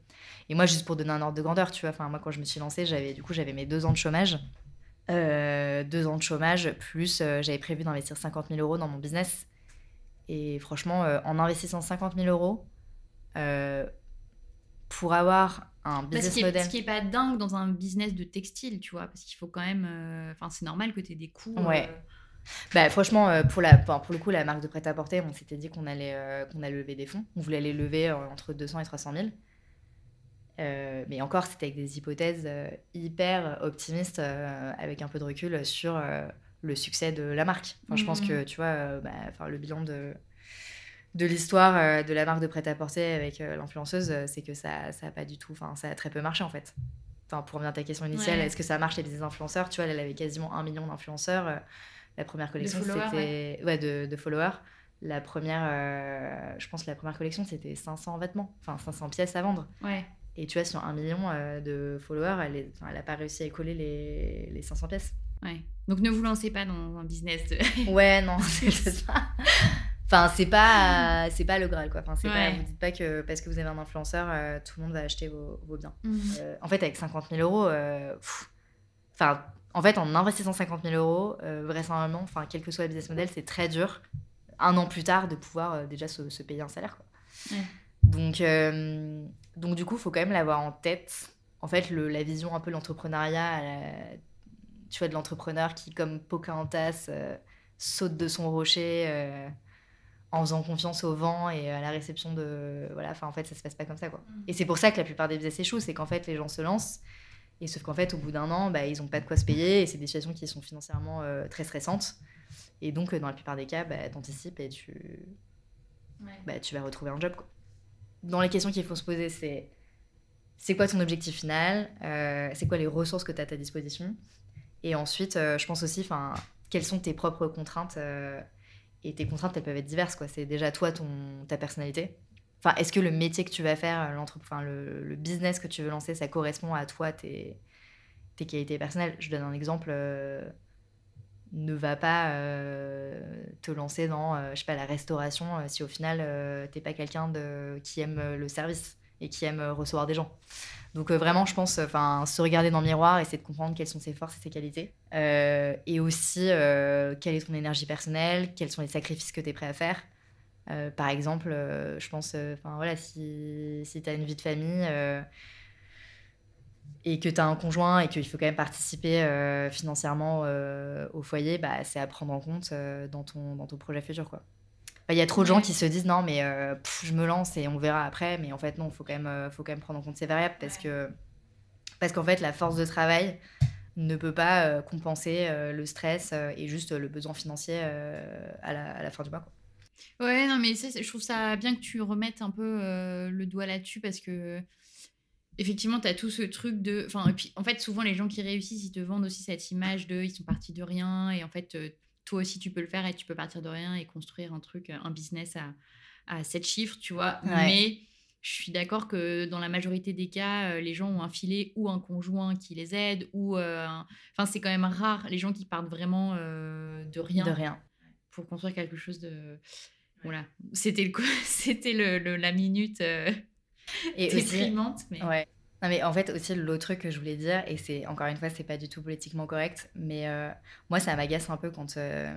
Et moi, juste pour donner un ordre de grandeur, tu vois, enfin, moi quand je me suis lancée, j'avais du coup j'avais mes deux ans de chômage. deux ans de chômage, plus j'avais prévu d'investir 50 000 euros dans mon business. Et franchement, en investissant 50 000 euros, euh, pour avoir un business ce model. Ce qui est pas dingue dans un business de textile, tu vois, parce qu'il faut quand même. Euh, enfin, c'est normal que tu aies des coûts. Ouais. Euh. Bah, franchement, pour, la, pour le coup, la marque de prêt-à-porter, on s'était dit qu'on allait, qu'on allait lever des fonds. On voulait les lever entre 200 et 300 000. mais encore, c'était avec des hypothèses hyper optimistes, avec un peu de recul sur le succès de la marque. Enfin, Je pense mmh. que, tu vois, bah, le bilan de, de l'histoire euh, de la marque de prêt-à-porter avec euh, l'influenceuse, euh, c'est que ça ça a pas du tout, enfin ça a très peu marché en fait. Enfin pour revenir à ta question initiale, est-ce que ça marche les business influenceurs? Tu vois, elle avait quasiment un million d'influenceurs. La première collection c'était ouais. de, de, followers. La première, je pense la première collection c'était 500 vêtements, enfin 500 pièces à vendre. Ouais. Et tu vois, sur un million de followers, elle, est, elle a pas réussi à écoler les, les 500 pièces. Ouais. Donc ne vous lancez pas dans un business de... ouais, non, c'est ça. Enfin, c'est pas, c'est pas le Graal, quoi. Enfin, c'est pas, vous dites pas que parce que vous avez un influenceur, euh, tout le monde va acheter vos, vos biens. Mhm. Euh, en fait, avec 50 000 euros, euh, enfin, en fait, en investissant 50 000 euros, vraisemblablement, enfin, quel que soit le business model, c'est très dur, un an plus tard, de pouvoir déjà se, se, payer un salaire, quoi. Donc, donc, du coup, il faut quand même l'avoir en tête. En fait, le, la vision un peu l'entrepreneuriat, tu vois, de l'entrepreneur qui, comme Pocahontas, saute de son rocher en faisant confiance au vent et à la réception de voilà enfin en fait ça se passe pas comme ça quoi mm. et c'est pour ça que la plupart des business échouent c'est qu'en fait les gens se lancent et sauf qu'en fait au bout d'un an bah, ils ont pas de quoi se payer et c'est des situations qui sont financièrement euh, très stressantes et donc euh, dans la plupart des cas bah, t'anticipes et tu bah, tu vas retrouver un job quoi. dans les questions qu'il faut se poser c'est c'est quoi ton objectif final euh, c'est quoi les ressources que tu as à ta disposition? Et ensuite je pense aussi enfin quelles sont tes propres contraintes et tes contraintes, elles peuvent être diverses. quoi. C'est déjà toi, ton, ta personnalité. Enfin, est-ce que le métier que tu vas faire, enfin, le, le, business que tu veux lancer, ça correspond à toi, tes, tes qualités personnelles? Je donne un exemple. Euh, ne va pas euh, te lancer dans, euh, je sais pas, la restauration si au final, t'es pas quelqu'un de, qui aime le service et qui aime recevoir des gens. Donc euh, vraiment, je pense, se regarder dans le miroir, essayer de comprendre quelles sont ses forces et ses qualités. Euh, et aussi, euh, quelle est ton énergie personnelle, quels sont les sacrifices que tu es prêt à faire. par exemple, je pense, enfin voilà, si, si tu as une vie de famille et que tu as un conjoint et qu'il faut quand même participer financièrement au foyer, bah, c'est à prendre en compte dans, ton, dans ton projet futur. quoi. Bah, il y a trop de gens qui se disent non, mais euh, je me lance et on verra après. Mais en fait, non, il faut, quand même, euh, faut quand même prendre en compte ces variables parce que parce qu'en fait, la force de travail ne peut pas euh, compenser le stress et juste le besoin financier à la, fin du mois. Quoi. Ouais, non, mais je trouve ça bien que tu remettes un peu le doigt là-dessus parce que effectivement, tu as tout ce truc de. Enfin, et puis en fait, souvent, les gens qui réussissent, ils te vendent aussi cette image de ils sont partis de rien et en fait toi aussi tu peux le faire et tu peux partir de rien et construire un truc, un business à, à 7 chiffres, tu vois. Mais je suis d'accord que dans la majorité des cas, euh, les gens ont un filet ou un conjoint qui les aide, ou. euh, un- Enfin, c'est quand même rare les gens qui partent vraiment euh, de rien De rien. pour construire quelque chose de. Voilà. C'était le, c'était le, le- la minute euh, Et aussi, déprimante, mais. Ouais. Non, mais en fait, aussi, l'autre truc que je voulais dire, et c'est encore une fois, c'est pas du tout politiquement correct, mais euh, moi, ça m'agace un peu quand. euh,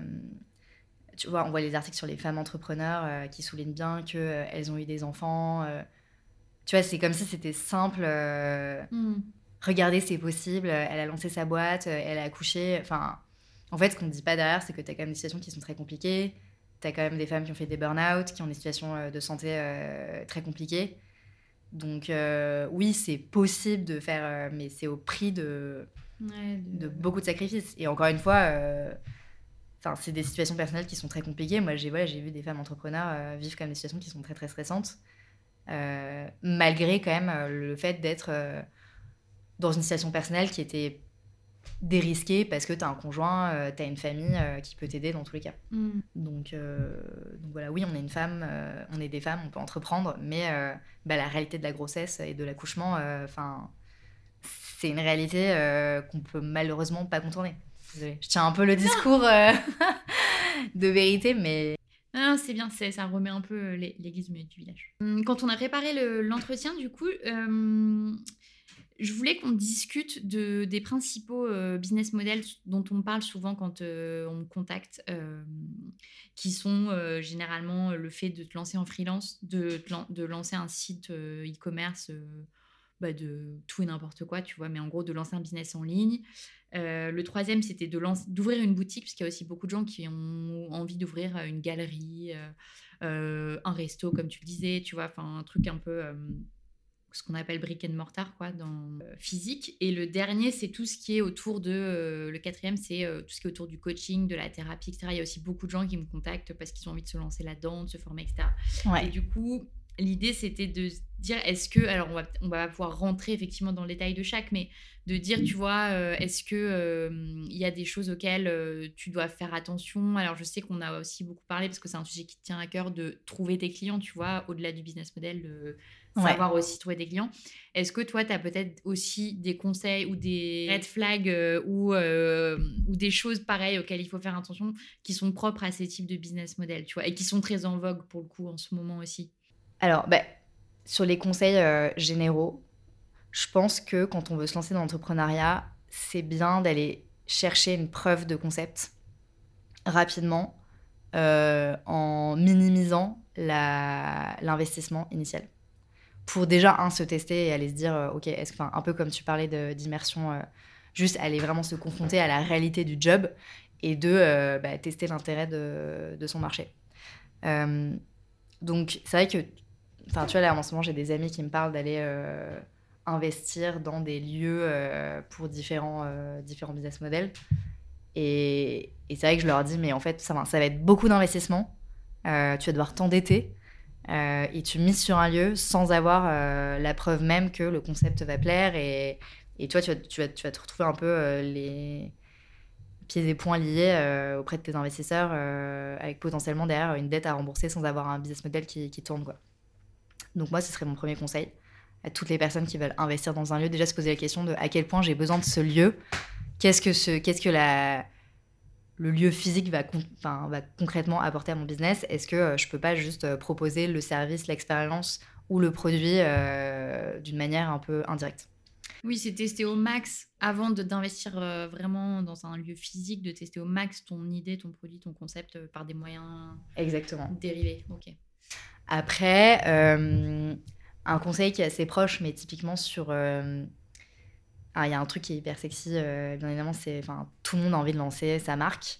tu vois, on voit les articles sur les femmes entrepreneurs euh, qui soulignent bien qu'elles ont eu des enfants. tu vois, c'est comme si c'était simple. Hmm. regardez, c'est possible, elle a lancé sa boîte, elle a accouché. Enfin, en fait, ce qu'on ne dit pas derrière, c'est que tu as quand même des situations qui sont très compliquées. Tu as quand même des femmes qui ont fait des burn-out, qui ont des situations de santé très compliquées. Donc, euh, oui, c'est possible de faire, euh, mais c'est au prix de, Ouais, de beaucoup de sacrifices. Et encore une fois, euh, c'est des situations personnelles qui sont très compliquées. Moi, j'ai voilà, j'ai vu des femmes entrepreneurs euh, vivre quand même des situations qui sont très, très stressantes, malgré quand même le fait d'être dans une situation personnelle qui était dérisquée parce que tu as un conjoint, tu as une famille euh, qui peut t'aider dans tous les cas. Hmm. Donc, euh, donc voilà, oui, on est une femme, euh, on est des femmes, on peut entreprendre, mais euh, bah, la réalité de la grossesse et de l'accouchement, euh, enfin, c'est une réalité euh, qu'on peut malheureusement pas contourner. Désolée. Je tiens un peu le discours euh, de vérité, mais Non, non, c'est bien, ça remet un peu euh, l'é- l'église au milieu du village. Hum, Quand on a préparé le- l'entretien, du coup, euh, je voulais qu'on discute de, des principaux euh, business models dont on parle souvent quand euh, on me contacte, euh, qui sont généralement le fait de te lancer en freelance, de, lancer un site e-commerce. bah, de tout et n'importe quoi, tu vois, mais en gros de lancer un business en ligne. Le troisième, c'était d'ouvrir une boutique, puisqu'il y a aussi beaucoup de gens qui ont envie d'ouvrir une galerie, un resto, comme tu le disais, tu vois, enfin un truc un peu ce qu'on appelle brick and mortar, quoi, dans euh, physique. Et le dernier, c'est tout ce qui est autour de. euh, le quatrième, c'est euh, tout ce qui est autour du coaching, de la thérapie, etc. Il y a aussi beaucoup de gens qui me contactent parce qu'ils ont envie de se lancer là-dedans, de se former, etc. Et du coup, l'idée, c'était de dire, est-ce que, alors on va, on va pouvoir rentrer effectivement dans le détail de chaque, mais de dire, tu vois, euh, est-ce que il y a des choses auxquelles tu dois faire attention? Alors, je sais qu'on a aussi beaucoup parlé, parce que c'est un sujet qui te tient à cœur, de trouver tes clients, tu vois, au-delà du business model, de Ouais. savoir aussi trouver des clients. Est-ce que toi, tu as peut-être aussi des conseils ou des red flags euh, ou, euh, ou des choses pareilles auxquelles il faut faire attention qui sont propres à ces types de business models, tu vois, et qui sont très en vogue pour le coup en ce moment aussi? Alors, bah, sur les conseils euh, généraux, je pense que quand on veut se lancer dans l'entrepreneuriat, c'est bien d'aller chercher une preuve de concept rapidement euh, en minimisant l'investissement initial. Pour déjà, un, se tester et aller se dire, euh, ok, est-ce que, un peu comme tu parlais d'immersion, euh, juste aller vraiment se confronter à la réalité du job et deux, euh, bah, tester l'intérêt de, son marché. Donc, c'est vrai que Enfin, tu vois, là, en ce moment, j'ai des amis qui me parlent d'aller investir dans des lieux pour différents, différents business models. Et, c'est vrai que je leur dis, mais en fait, ça, ça va être beaucoup d'investissement. Euh, tu vas devoir t'endetter. Euh, et tu mises sur un lieu sans avoir euh, la preuve même que le concept va plaire. Et, et toi, tu vas, tu, vas, tu vas te retrouver un peu euh, les pieds et poings liés auprès de tes investisseurs, avec potentiellement derrière une dette à rembourser sans avoir un business model qui, qui tourne. Quoi. Donc moi, ce serait mon premier conseil à toutes les personnes qui veulent investir dans un lieu, déjà se poser la question de à quel point j'ai besoin de ce lieu, qu'est-ce que, ce, qu'est-ce que la, le lieu physique va, con- enfin, va concrètement apporter à mon business. Est-ce que euh, je peux pas juste euh, proposer le service, l'expérience ou le produit euh, d'une manière un peu indirecte? Oui, c'est tester au max avant d'investir euh, vraiment dans un lieu physique, de tester au max ton idée, ton produit, ton concept euh, par des moyens Exactement. dérivés. Ok. Après, euh, un conseil qui est assez proche, mais typiquement sur. Euh, ah, Il y a un truc qui est hyper sexy, euh, bien évidemment, c'est. Tout le monde a envie de lancer sa marque.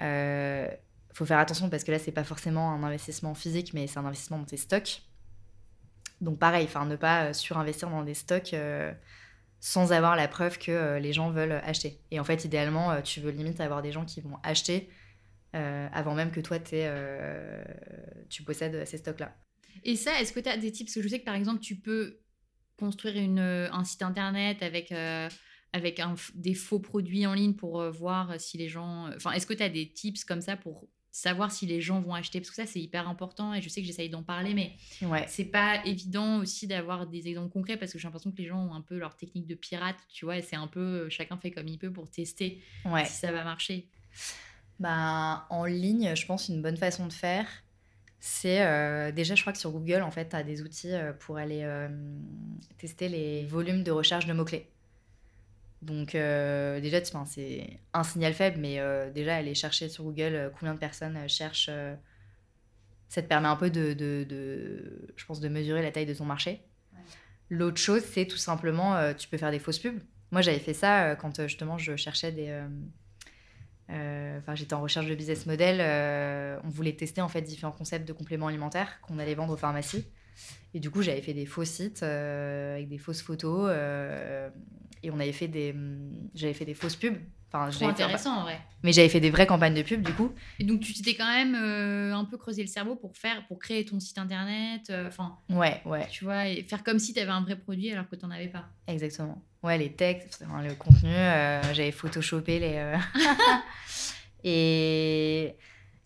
Il faut faire attention parce que là, c'est pas forcément un investissement physique, mais c'est un investissement dans tes stocks. Donc, pareil, ne pas euh, surinvestir dans des stocks euh, sans avoir la preuve que euh, les gens veulent acheter. Et en fait, idéalement, euh, tu veux limite avoir des gens qui vont acheter euh, avant même que toi, euh, tu possèdes ces stocks-là. Et ça, est-ce que tu as des tips? Parce que je sais que par exemple, tu peux construire une, euh, un site internet avec euh, avec un, des faux produits en ligne pour voir si les gens. Enfin, est-ce que tu as des tips comme ça pour savoir si les gens vont acheter? Parce que ça c'est hyper important et je sais que j'essaye d'en parler mais ouais. c'est pas évident aussi d'avoir des exemples concrets parce que j'ai l'impression que les gens ont un peu leur technique de pirate tu vois et c'est un peu euh, chacun fait comme il peut pour tester si ça va marcher bah, en ligne je pense une bonne façon de faire c'est euh, déjà je crois que sur Google en fait tu as des outils euh, pour aller tester les volumes de recherche de mots clés donc euh, déjà, c'est un signal faible, mais euh, déjà aller chercher sur Google euh, combien de personnes cherchent, ça te permet un peu de, de, je pense, de mesurer la taille de ton marché. L'autre chose, c'est tout simplement, tu peux faire des fausses pubs. Moi, j'avais fait ça quand justement je cherchais des... Enfin, j'étais en recherche de business model. on voulait tester en fait différents concepts de compléments alimentaires qu'on allait vendre aux pharmacies. Et du coup, j'avais fait des faux sites avec des fausses photos et on avait fait des j'avais fait des fausses pubs enfin intéressant en vrai. mais j'avais fait des vraies campagnes de pub du coup. Et donc tu t'étais quand même euh, un peu creusé le cerveau pour faire pour créer ton site internet euh, enfin ouais ouais. tu vois et faire comme si tu avais un vrai produit alors que tu n'en avais pas. Exactement. Ouais les textes le contenu euh, j'avais photoshopé les et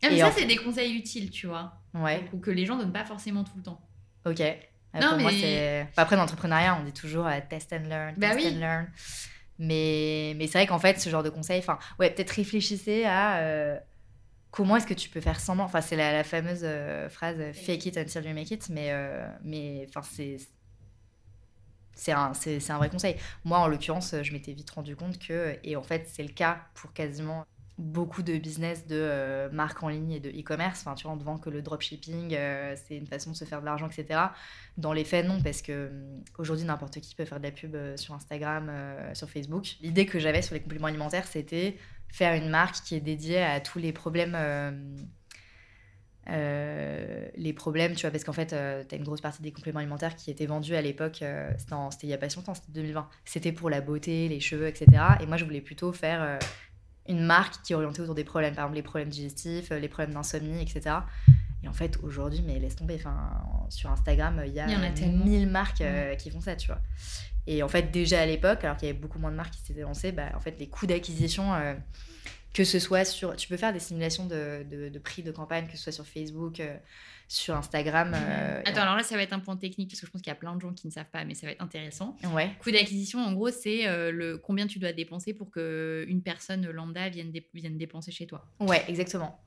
ah, mais ça c'est des conseils utiles tu vois. Ouais. Ou que les gens donnent pas forcément tout le temps. Ok. Non, mais... Après, dans l'entrepreneuriat, on dit toujours test and learn, bah test and learn. Mais, mais c'est vrai qu'en fait, ce genre de conseil, enfin, ouais, peut-être réfléchissez à euh, comment est-ce que tu peux faire semblant. Enfin, c'est la, fameuse euh, phrase fake it until you make it, mais, mais c'est. C'est un, c'est, un vrai conseil. Moi, en l'occurrence, je m'étais vite rendu compte que, et en fait, c'est le cas pour quasiment beaucoup de business de euh, marques en ligne et de e-commerce. Enfin, tu vois, on te vend que le dropshipping, euh, c'est une façon de se faire de l'argent, etc. Dans les faits, non, parce que hum, aujourd'hui, n'importe qui peut faire de la pub euh, sur Instagram, sur Facebook. L'idée que j'avais sur les compléments alimentaires, c'était faire une marque qui est dédiée à tous les problèmes. les problèmes, tu vois, parce qu'en fait, tu as une grosse partie des compléments alimentaires qui étaient vendus à l'époque, c'était il n'y a pas si longtemps, c'était 2020. C'était pour la beauté, les cheveux, etc. Et moi, je voulais plutôt faire une marque qui est orientée autour des problèmes, par exemple les problèmes digestifs, euh, les problèmes d'insomnie, etc. Et en fait, aujourd'hui, mais laisse tomber, enfin, sur Instagram, il y a, il 1000 marques euh, qui font ça, tu vois. Et en fait, déjà à l'époque, alors qu'il y avait beaucoup moins de marques qui s'étaient lancées, bah, en fait, les coûts d'acquisition, euh, que ce soit sur... Tu peux faire des simulations de, de, prix de campagne, que ce soit sur Facebook, sur Instagram. Euh, Attends, alors là, ça va être un point technique parce que je pense qu'il y a plein de gens qui ne savent pas, mais ça va être intéressant. Ouais. Coût d'acquisition, en gros, c'est euh, le combien tu dois dépenser pour qu'une personne lambda vienne, vienne dépenser chez toi. Ouais, exactement.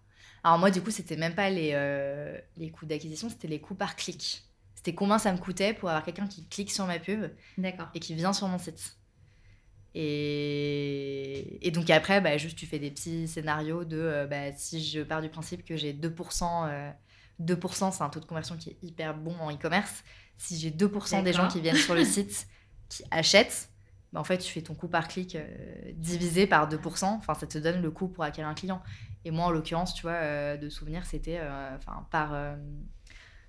Alors moi, du coup, c'était même pas les, euh, les coûts d'acquisition, c'était les coûts par clic. C'était combien ça me coûtait pour avoir quelqu'un qui clique sur ma pub et qui vient sur mon site. Et, et donc après, bah, juste tu fais des petits scénarios de bah, si je pars du principe que j'ai 2% 2%, c'est un taux de conversion qui est hyper bon en e-commerce. Si j'ai 2% des gens qui viennent sur le site qui achètent, bah en fait, tu fais ton coût par clic euh, divisé par 2%. Enfin, ça te donne le coût pour acquérir un client. Et moi, en l'occurrence, tu vois, euh, de souvenir, c'était euh, enfin par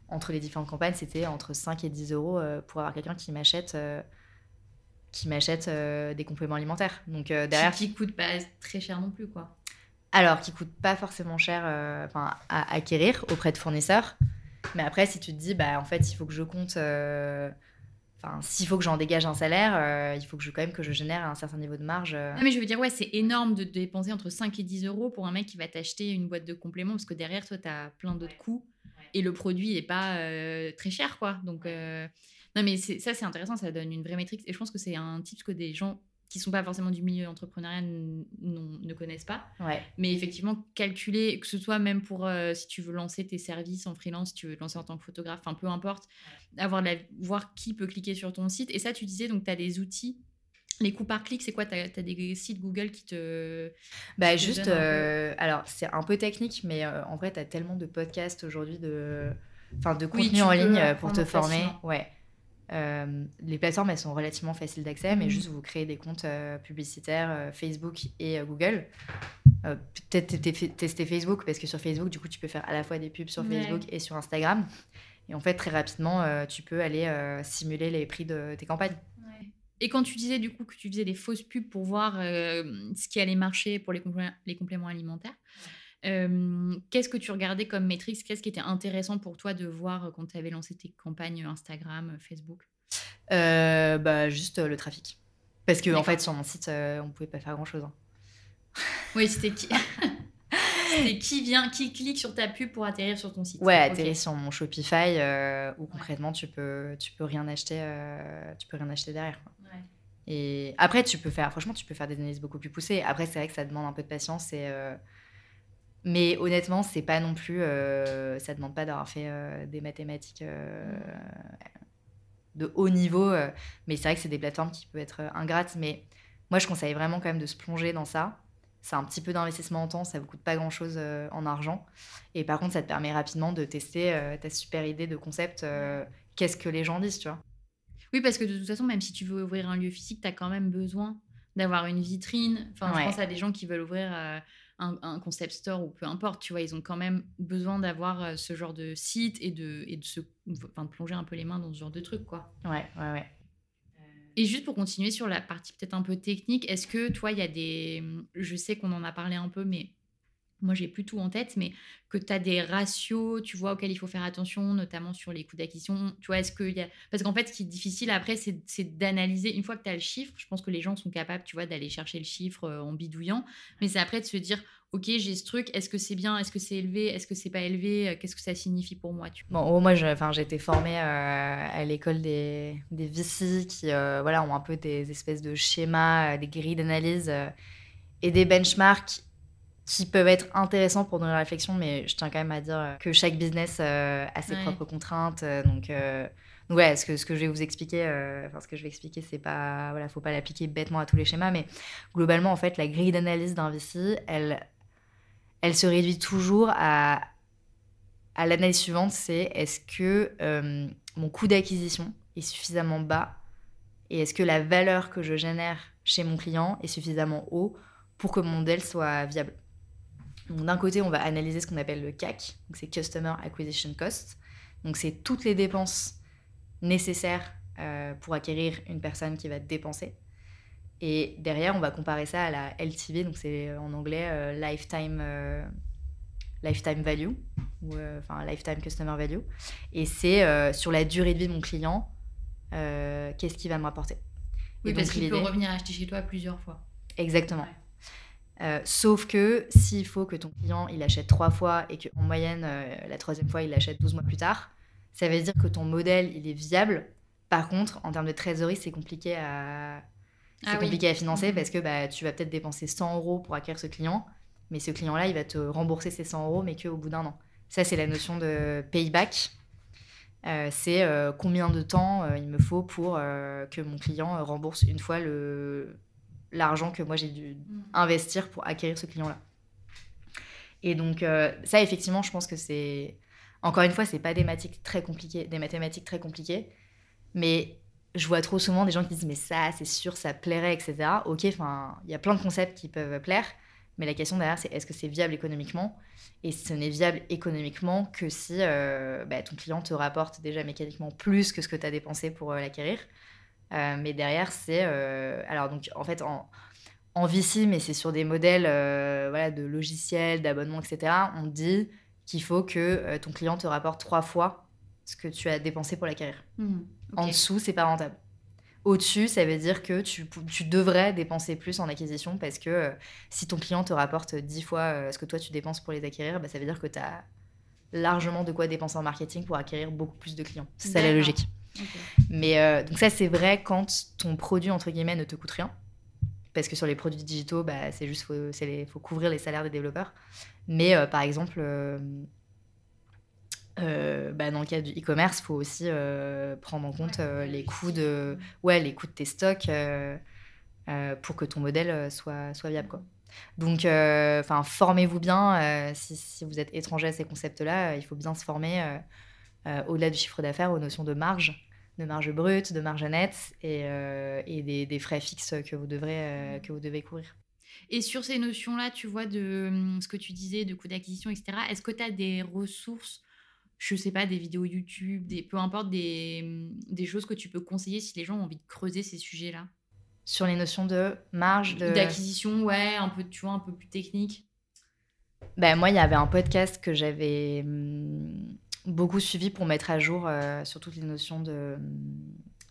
entre les différentes campagnes, c'était entre 5 et 10 euros pour avoir quelqu'un qui m'achète qui m'achète des compléments alimentaires. Donc derrière, qui, qui coûte pas très cher non plus, quoi alors qui coûte pas forcément cher euh, à acquérir auprès de fournisseurs. Mais après, si tu te dis, bah, en fait, il faut que je compte, euh, enfin, s'il faut que j'en dégage un salaire, euh, il faut que je, quand même que je génère un certain niveau de marge. Non, mais je veux dire, ouais, c'est énorme de dépenser entre 5 et 10 euros pour un mec qui va t'acheter une boîte de compléments parce que derrière, toi, tu as plein d'autres coûts et le produit n'est pas très cher, quoi. Donc, non, mais ça, c'est intéressant, ça donne une vraie métrique et je pense que c'est un type que des gens qui sont pas forcément du milieu entrepreneurial ne connaissent pas. Ouais. Mais effectivement, calculer, que ce soit même pour euh, si tu veux lancer tes services en freelance, si tu veux te lancer en tant que photographe, enfin peu importe, avoir la, voir qui peut cliquer sur ton site. Et ça, tu disais, donc tu as des outils. Les coûts par clic, c'est quoi? Tu as, des sites Google qui te. Bah, juste. Euh, alors, c'est un peu technique, mais euh, en vrai, tu as tellement de podcasts aujourd'hui, de, enfin, de contenu en ligne pour te former. Ouais. Euh, les plateformes, elles sont relativement faciles d'accès, mais mhm. juste vous créez des comptes euh, publicitaires euh, Facebook et Google. Peut-être tester Facebook, parce que sur Facebook, du coup, tu peux faire à la fois des pubs sur Facebook et sur Instagram. Et en fait, très rapidement, tu peux aller simuler les prix de tes campagnes. Et quand tu disais du coup que tu faisais des fausses pubs pour voir ce qui allait marcher pour les, les compléments alimentaires, Qu'est-ce que tu regardais comme métriques Qu'est-ce qui était intéressant pour toi de voir quand tu avais lancé tes campagnes Instagram, Facebook? Euh, bah, Juste le trafic. Parce que, en fait, sur mon site, euh, on pouvait pas faire grand-chose. hein. Oui, c'était qui? C'était qui vient, qui clique sur ta pub pour atterrir sur ton site? Ouais, atterrir sur mon Shopify euh, où concrètement, tu peux, tu peux rien acheter, euh, tu peux rien acheter derrière. quoi. Ouais. Et après, tu peux faire, franchement, tu peux faire des analyses beaucoup plus poussées. Après, c'est vrai que ça demande un peu de patience. Et, euh, Mais honnêtement, c'est pas non plus. euh, Ça demande pas d'avoir fait euh, des mathématiques euh, de haut niveau. Mais c'est vrai que c'est des plateformes qui peuvent être ingrates. Mais moi, je conseille vraiment quand même de se plonger dans ça. C'est un petit peu d'investissement en temps, ça ne vous coûte pas grand-chose euh, en argent. Et par contre, ça te permet rapidement de tester ta super idée de concept. Qu'est-ce que les gens disent, tu vois Oui, parce que de toute façon, même si tu veux ouvrir un lieu physique, tu as quand même besoin d'avoir une vitrine. Enfin, Ouais. je pense à des gens qui veulent ouvrir un, un concept store ou peu importe, tu vois, ils ont quand même besoin d'avoir euh, ce genre de site et de, et de, se, enfin, de plonger un peu les mains dans ce genre de truc, quoi. Ouais, ouais, ouais. Et juste pour continuer sur la partie peut-être un peu technique, est-ce que toi, il y a des... Je sais qu'on en a parlé un peu, mais moi, j'ai plus tout en tête, mais que tu as des ratios, tu vois, auxquels il faut faire attention, notamment sur les coûts d'acquisition. Tu vois, est-ce qu'il y a... Parce qu'en fait, ce qui est difficile après, c'est d'analyser. Une fois que tu as le chiffre, je pense que les gens sont capables, tu vois, d'aller chercher le chiffre euh, en bidouillant. Mais c'est après de se dire, OK, j'ai ce truc, est-ce que c'est bien, est-ce que c'est élevé, est-ce que c'est pas élevé, euh, qu'est-ce que ça signifie pour moi. Bon, gros, moi, j'ai été formée euh, à l'école des, des qui voilà, ont un peu des espèces de schémas, des grilles d'analyse et des benchmarks qui peuvent être intéressants pour nourrir la réflexion, mais je tiens quand même à dire euh, que chaque business euh, a ses Ouais. propres contraintes. euh, donc, euh, ouais, ce que, ce que je vais vous expliquer, euh, enfin, ce que je vais expliquer, c'est pas, voilà, faut pas l'appliquer bêtement à tous les schémas, mais globalement, en fait, la grille d'analyse d'un VC, elle, elle se réduit toujours à à l'analyse suivante, c'est est-ce que mon coût d'acquisition est suffisamment bas et est-ce que la valeur que je génère chez mon client est suffisamment haut pour que mon modèle soit viable? D'un côté, on va analyser ce qu'on appelle le CAC, donc c'est Customer Acquisition Cost. Donc c'est toutes les dépenses nécessaires euh, pour acquérir une personne qui va dépenser. Et derrière, on va comparer ça à la LTV, donc c'est euh, en anglais euh, lifetime, euh, lifetime value ou enfin lifetime customer value. Et c'est sur la durée de vie de mon client, qu'est-ce qu'il va me rapporter. Oui, Et parce qu'il peut revenir acheter chez toi plusieurs fois. Exactement. Ouais. Euh, sauf que s'il faut que ton client il achète trois fois et qu'en moyenne euh, la troisième fois il l'achète 12 mois plus tard, ça veut dire que ton modèle il est viable. Par contre, en termes de trésorerie, c'est compliqué à c'est Ah oui. compliqué à financer Mhm. parce que bah, tu vas peut-être dépenser 100 euros pour acquérir ce client, mais ce client-là, il va te rembourser ses 100 euros, mais qu'au bout d'un an. Ça, c'est la notion de payback. Euh, c'est combien de temps il me faut pour que mon client rembourse une fois le l'argent que moi j'ai dû investir pour acquérir ce client-là. Et donc euh, ça, effectivement, je pense que c'est encore une fois, c'est pas des mathématiques très compliquées, des mathématiques très compliquées, mais je vois trop souvent des gens qui disent mais ça, c'est sûr, ça plairait, etc. Ok, enfin, il y a plein de concepts qui peuvent plaire, mais la question derrière, c'est est-ce que c'est viable économiquement? Et ce n'est viable économiquement que si euh, bah, ton client te rapporte déjà mécaniquement plus que ce que tu as dépensé pour euh, l'acquérir. Euh, mais derrière, c'est. euh, alors, donc, en fait, en, en VC, mais c'est sur des modèles euh, voilà, de logiciels, d'abonnements, etc. On dit qu'il faut que ton client te rapporte trois fois ce que tu as dépensé pour l'acquérir. Mhm. En dessous, c'est pas rentable. Au-dessus, ça veut dire que tu, tu devrais dépenser plus en acquisition parce que euh, si ton client te rapporte 10 fois euh, ce que toi tu dépenses pour les acquérir, bah, ça veut dire que tu as largement de quoi dépenser en marketing pour acquérir beaucoup plus de clients. C'est ça la logique. Mais euh, donc ça, c'est vrai quand ton produit, entre guillemets, ne te coûte rien. Parce que sur les produits digitaux, bah, c'est juste, faut, c'est les- faut couvrir les salaires des développeurs. Mais euh, par exemple, euh, bah, dans le cas du e-commerce, il faut aussi prendre en compte les coûts de, ouais, les coûts de tes stocks pour que ton modèle soit, soit viable. Quoi. Donc, formez-vous bien. si, si vous êtes étranger à ces concepts-là, il faut bien se former euh, au-delà du chiffre d'affaires aux notions de marge, de marge brute, de marge nette et, euh, et des, des frais fixes que vous devrez, euh, que vous devez couvrir. Et sur ces notions-là, tu vois, de hum, ce que tu disais, de coûts d'acquisition, etc., est-ce que tu as des ressources, je sais pas, des vidéos YouTube, des, peu importe, des, des choses que tu peux conseiller si les gens ont envie de creuser ces sujets-là? Sur les notions de marge, de... D'acquisition, ouais, un peu, tu vois, un peu plus technique? Ben, moi, il y avait un podcast que j'avais beaucoup suivi pour mettre à jour euh, sur toutes les notions de,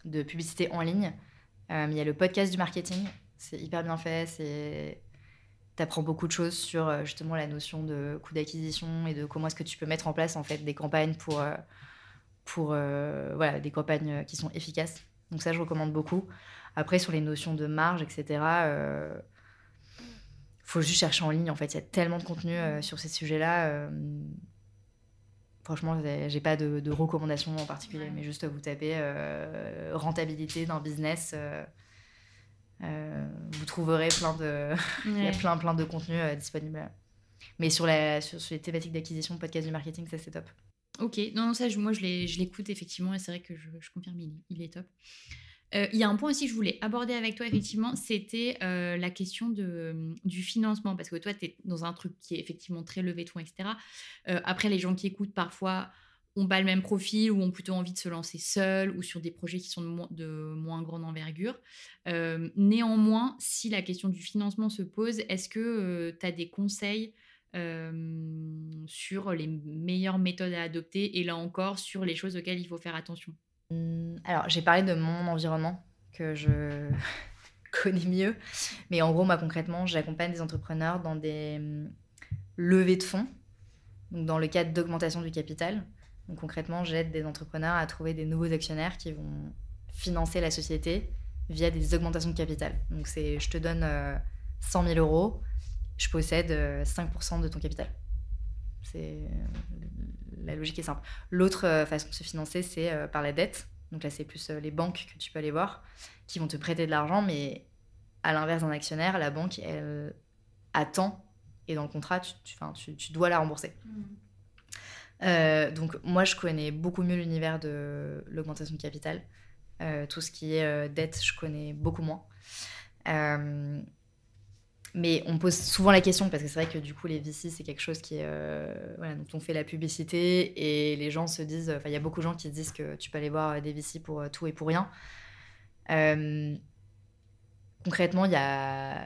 de publicité en ligne. Euh, il y a le podcast du marketing. C'est hyper bien fait. C'est apprends beaucoup de choses sur euh, justement la notion de coût d'acquisition et de comment est-ce que tu peux mettre en place en fait des campagnes pour, pour voilà, des campagnes qui sont efficaces. Donc ça, je recommande beaucoup. Après, sur les notions de marge, etc., euh, faut juste chercher en ligne. En fait, il y a tellement de contenu sur ces sujets-là. Franchement, j'ai pas de, de, recommandations en particulier, mais juste vous tapez euh, rentabilité d'un business. Euh, euh, vous trouverez plein de, il y a plein plein de contenus disponibles. Mais sur, la, sur, les thématiques d'acquisition, podcast du marketing, ça c'est top. Ok, non, non ça, moi je l'écoute effectivement et c'est vrai que je, je confirme, il, il, est top. Euh, il y a un point aussi que je voulais aborder avec toi, effectivement, c'était euh, la question de, du financement. Parce que toi, tu es dans un truc qui est effectivement très levé fonds, etc. Euh, après, les gens qui écoutent parfois ont pas le même profil ou ont plutôt envie de se lancer seuls ou sur des projets qui sont de, de moins grande envergure. néanmoins, si la question du financement se pose, est-ce que tu as des conseils sur les meilleures méthodes à adopter et là encore sur les choses auxquelles il faut faire attention? Alors, j'ai parlé de mon environnement que je connais mieux. Mais en gros, moi, concrètement, j'accompagne des entrepreneurs dans des mmh, levées de fonds, donc dans le cadre d'augmentation du capital. Donc, concrètement, j'aide des entrepreneurs à trouver des nouveaux actionnaires qui vont financer la société via des augmentations de capital. Donc, c'est je te donne 100 euh, 000 euros, je possède 5% euh, de ton capital. C'est la logique est simple. L'autre euh, façon de se financer, c'est euh, par la dette. Donc là, c'est plus euh, les banques que tu peux aller voir qui vont te prêter de l'argent, mais à l'inverse d'un actionnaire, la banque, elle attend et dans le contrat, tu, tu, tu, dois la rembourser. Mmh. donc moi, je connais beaucoup mieux l'univers de l'augmentation de capital. tout ce qui est dette, je connais beaucoup moins. Mais on pose souvent la question parce que c'est vrai que du coup les VC c'est quelque chose qui euh, voilà, dont on fait la publicité et les gens se disent enfin il y a beaucoup de gens qui se disent que tu peux aller voir des VC pour euh, tout et pour rien. Euh, concrètement il y a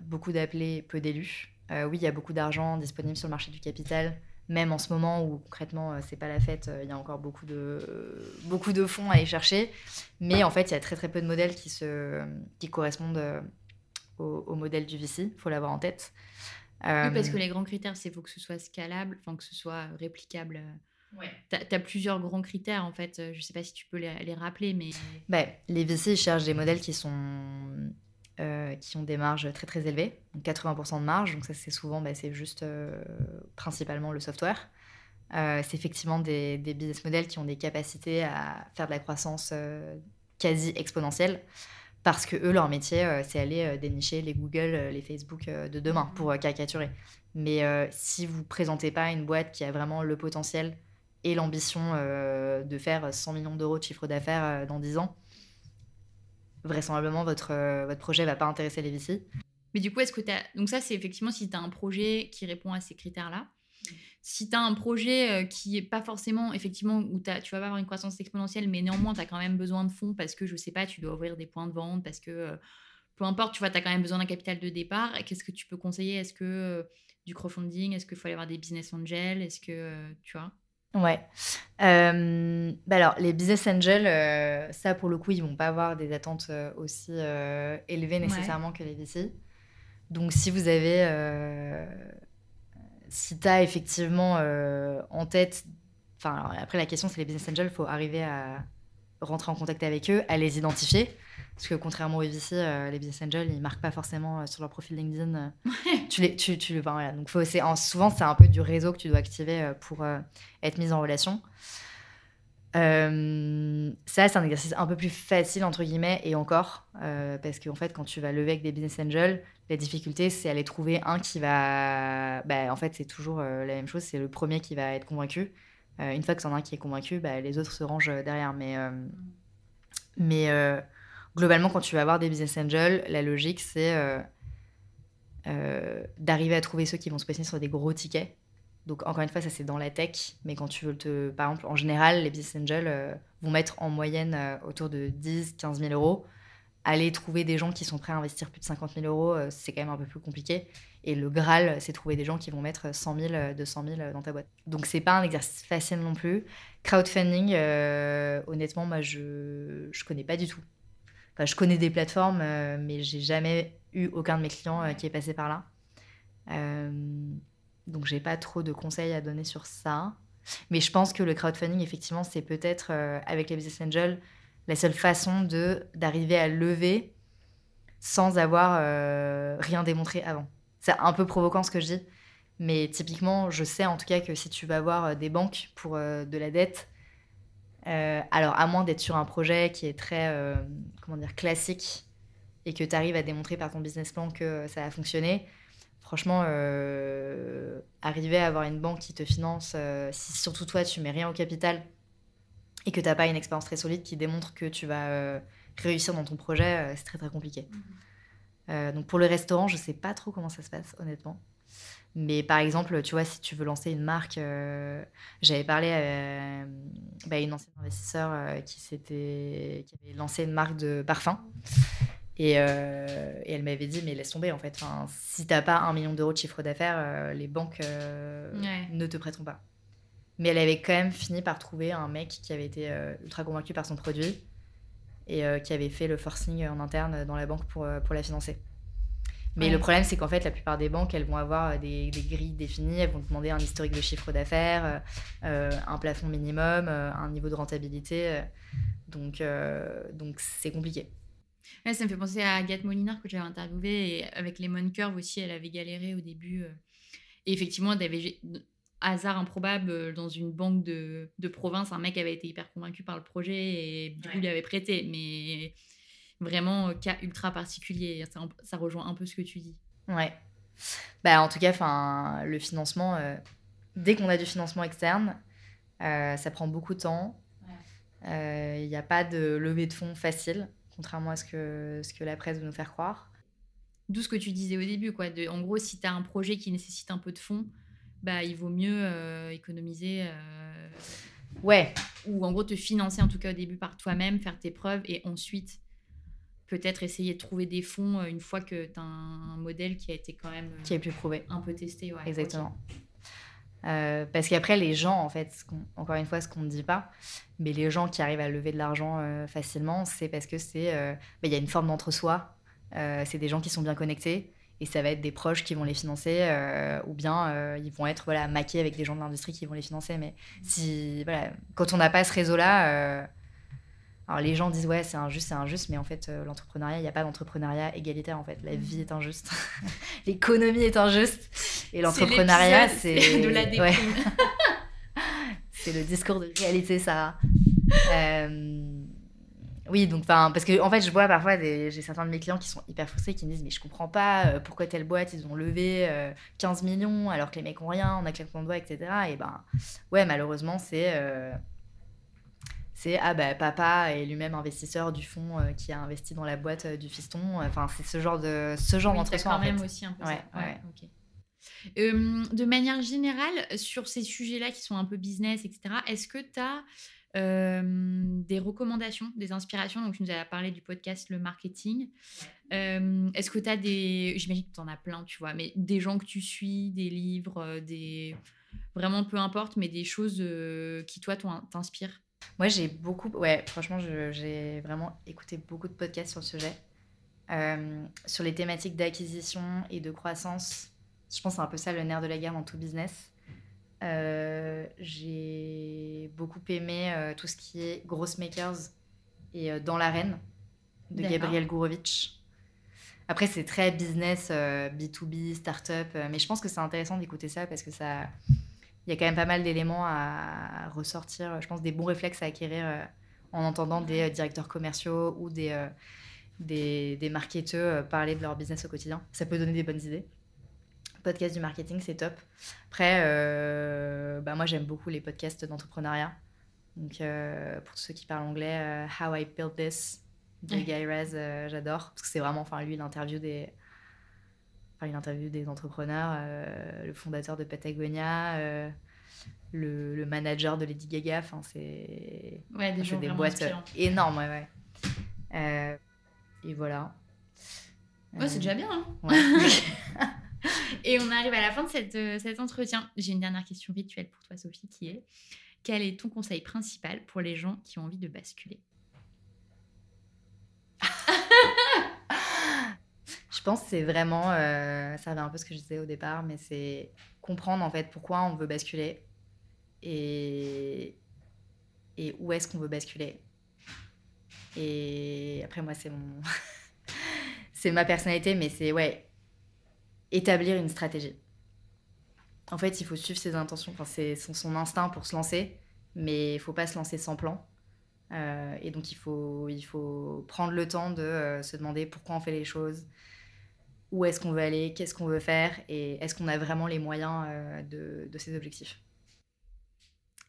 beaucoup d'appelés, peu d'élus. oui il y a beaucoup d'argent disponible sur le marché du capital même en ce moment où concrètement c'est pas la fête, il y a encore beaucoup de, beaucoup de fonds à aller chercher. Mais en fait, il y a très très peu de modèles qui, se, qui correspondent au, modèle du VC, il faut l'avoir en tête. Oui, parce que euh, les grands critères, c'est faut que ce soit scalable, enfin que ce soit réplicable. Ouais. Tu as, plusieurs grands critères en fait. Je sais pas si tu peux les, rappeler, mais. Bah, les VC cherchent des modèles qui sont euh, qui ont des marges très très élevées, donc 80% de marge. Donc ça c'est souvent, bah, c'est juste euh, principalement le software. c'est effectivement des, des, business models qui ont des capacités à faire de la croissance quasi exponentielle parce que eux, leur métier, euh, c'est aller euh, dénicher les Google, euh, les Facebook de demain, pour caricaturer. Mais si vous présentez pas une boîte qui a vraiment le potentiel et l'ambition de faire 100 millions d'euros de chiffre d'affaires dans 10 ans, vraisemblablement, votre, votre projet va pas intéresser les VC. Mais du coup, est-ce que tu as... Donc ça, c'est effectivement si tu as un projet qui répond à ces critères-là. Si tu as un projet euh, qui est pas forcément, effectivement, où tu vas pas avoir une croissance exponentielle, mais néanmoins, tu as quand même besoin de fonds parce que, je sais pas, tu dois ouvrir des points de vente, parce que, euh, peu importe, tu vois, tu as quand même besoin d'un capital de départ. Qu'est-ce que tu peux conseiller? Est-ce que euh, du crowdfunding? Est-ce qu'il faut aller voir des business angels? Est-ce que, tu vois? Ouais. bah alors, les business angels, ça, pour le coup, ils vont pas avoir des attentes aussi élevées nécessairement que les VC. Donc, si vous avez si tu as effectivement euh, en tête. Enfin, après, la question, c'est les business angels, il faut arriver à rentrer en contact avec eux, à les identifier. Parce que contrairement aux VC, euh, les business angels, ils marquent pas forcément euh, sur leur profil LinkedIn. tu les, tu, tu, enfin, voilà. Donc, faut, souvent, c'est un peu du réseau que tu dois activer pour être mis en relation. Ça, c'est un exercice un peu plus facile, entre guillemets, et encore, parce qu'en fait, quand tu vas lever avec des business angels, la difficulté, c'est aller trouver un qui va. Bah, en fait, c'est toujours euh, la même chose. C'est le premier qui va être convaincu. Euh, une fois que c'en a un qui est convaincu, bah, les autres se rangent euh, derrière. Mais, mais globalement, quand tu vas avoir des business angels, la logique, c'est d'arriver à trouver ceux qui vont se positionner sur des gros tickets. Donc, encore une fois, ça, c'est dans la tech. Mais quand tu veux te. Par exemple, en général, les business angels vont mettre en moyenne autour de 10, 15 000 euros aller trouver des gens qui sont prêts à investir plus de 50 000 euros, euh, c'est quand même un peu plus compliqué. Et le Graal, c'est trouver des gens qui vont mettre 100 000, 200 000 dans ta boîte. Donc, c'est pas un exercice facile non plus. Crowdfunding, euh, honnêtement, moi, je ne connais pas du tout. Enfin, je connais des plateformes, mais j'ai jamais eu aucun de mes clients qui est passé par là. Donc, j'ai pas trop de conseils à donner sur ça. Mais je pense que le crowdfunding, effectivement, c'est peut-être, avec les business angels, la seule façon de d'arriver à lever sans avoir rien démontré avant. C'est un peu provoquant ce que je dis, mais typiquement, je sais en tout cas que si tu vas voir des banques pour de la dette, euh, alors, à moins d'être sur un projet qui est très, euh, comment dire, classique et que tu arrives à démontrer par ton business plan que ça a fonctionné, franchement, euh, arriver à avoir une banque qui te finance, si surtout toi, tu mets rien au capital et que tu n'as pas une expérience très solide qui démontre que tu vas réussir dans ton projet, c'est très très compliqué. Mmh. donc, pour le restaurant, je ne sais pas trop comment ça se passe, honnêtement. Mais par exemple, tu vois, si tu veux lancer une marque, euh, j'avais parlé à bah, une ancienne investisseur euh, qui, qui avait lancé une marque de parfum. Et, euh, et elle m'avait dit, mais laisse tomber en fait. Enfin, si t'as pas un million d'euros de chiffre d'affaires, les banques ne te prêteront pas. Mais elle avait quand même fini par trouver un mec qui avait été ultra convaincu par son produit et qui avait fait le forcing en interne dans la banque pour, pour la financer. Mais le problème, c'est qu'en fait, la plupart des banques, elles vont avoir des, grilles définies, elles vont demander un historique de chiffre d'affaires, euh, un plafond minimum, euh, un niveau de rentabilité. donc, euh, donc c'est compliqué. Ça me fait penser à Agathe Molinard que j'avais interviewée, et avec Lemon Curve aussi, elle avait galéré au début. et effectivement, elle avait hasard improbable dans une banque de, de, province, un mec avait été hyper convaincu par le projet et du coup, il lui avait prêté. Mais vraiment euh, cas ultra particulier. Ça, ça, rejoint un peu ce que tu dis. Ouais. Bah, en tout cas, le financement, euh, dès qu'on a du financement externe, euh, ça prend beaucoup de temps. Il n'y a pas de levée de fonds facile, contrairement à ce que, ce que la presse veut nous faire croire. D'où ce que tu disais au début. Quoi. De, en gros, si tu as un projet qui nécessite un peu de fonds, bah, il vaut mieux économiser. Ouais. Ou en gros, te financer en tout cas au début par toi-même, faire tes preuves et ensuite peut-être essayer de trouver des fonds euh, une fois que tu as un modèle qui a été quand même qui est plus prouvé un peu testé ouais, exactement euh, parce qu'après les gens en fait encore une fois ce qu'on ne dit pas mais les gens qui arrivent à lever de l'argent euh, facilement c'est parce que c'est bah, il y a une forme d'entre-soi. C'est des gens qui sont bien connectés et ça va être des proches qui vont les financer ou bien ils vont être voilà maqués avec des gens de l'industrie qui vont les financer. Mais si voilà quand on n'a pas ce réseau là alors les gens disent ouais c'est injuste, c'est injuste, mais en fait euh, l'entrepreneuriat, il n'y a pas d'entrepreneuriat égalitaire en fait. La vie est injuste, l'économie est injuste et l'entrepreneuriat c'est de la déprime. c'est le discours de réalité ça. Euh, oui donc parce que en fait je vois parfois j'ai certains de mes clients qui sont hyper frustrés qui me disent mais je comprends pas euh, pourquoi telle boîte ils ont levé 15 millions alors que les mecs ont rien, on a claquement de doigts etc. Et ben ouais malheureusement c'est c'est ah bah papa est lui-même investisseur du fonds euh, qui a investi dans la boîte euh, du fiston. Enfin, c'est ce genre de ce genre oui, quand même aussi un peu ça. De manière générale, sur ces sujets-là qui sont un peu business, etc., est-ce que tu as des recommandations, des inspirations? Donc, tu nous as parlé du podcast Le Marketing. est-ce que tu as des. J'imagine que tu en as plein, tu vois, mais des gens que tu suis, des livres, des. Vraiment peu importe, mais des choses qui, toi, t'inspirent? Moi, j'ai beaucoup. Ouais, franchement, j'ai vraiment écouté beaucoup de podcasts sur le sujet. Euh, sur les thématiques d'acquisition et de croissance. Je pense que c'est un peu ça le nerf de la guerre dans tout business. Euh, j'ai beaucoup aimé euh, tout ce qui est Gross Makers et Dans l'arène de Gabriel Gourovitch. Après, c'est très business, B2B, startup, mais je pense que c'est intéressant d'écouter ça parce que ça, il y a quand même pas mal d'éléments à ressortir, je pense, des bons réflexes à acquérir euh, en entendant des euh, directeurs commerciaux ou des, euh, des, des, marketeurs parler de leur business au quotidien. Ça peut donner des bonnes idées. Podcast du marketing, c'est top. Après, bah moi, j'aime beaucoup les podcasts d'entrepreneuriat. Donc, pour ceux qui parlent anglais, How I Built This de Guy Raz, j'adore. Parce que c'est vraiment, enfin, lui, l'interview des, il interview des entrepreneurs, euh, le fondateur de Patagonia, euh, le, manager de Lady Gaga. Enfin, c'est ouais, des, des boîtes énormes. Ouais, euh, et voilà. Ouais, c'est déjà bien. Hein et on arrive à la fin de cette, cet entretien. J'ai une dernière question rituelle pour toi, Sophie, qui est quel est ton conseil principal pour les gens qui ont envie de basculer? Je pense que c'est vraiment, euh, ça revient un peu ce que je disais au départ, mais c'est comprendre en fait pourquoi on veut basculer et, et où est-ce qu'on veut basculer. Et après, moi, c'est mon. c'est ma personnalité, mais c'est, ouais, établir une stratégie. En fait, il faut suivre ses intentions, enfin, c'est son, son instinct pour se lancer, mais il faut pas se lancer sans plan. Euh, et donc, il faut, il faut prendre le temps de euh, se demander pourquoi on fait les choses, où est-ce qu'on veut aller, qu'est-ce qu'on veut faire, et est-ce qu'on a vraiment les moyens euh, de, de ces objectifs.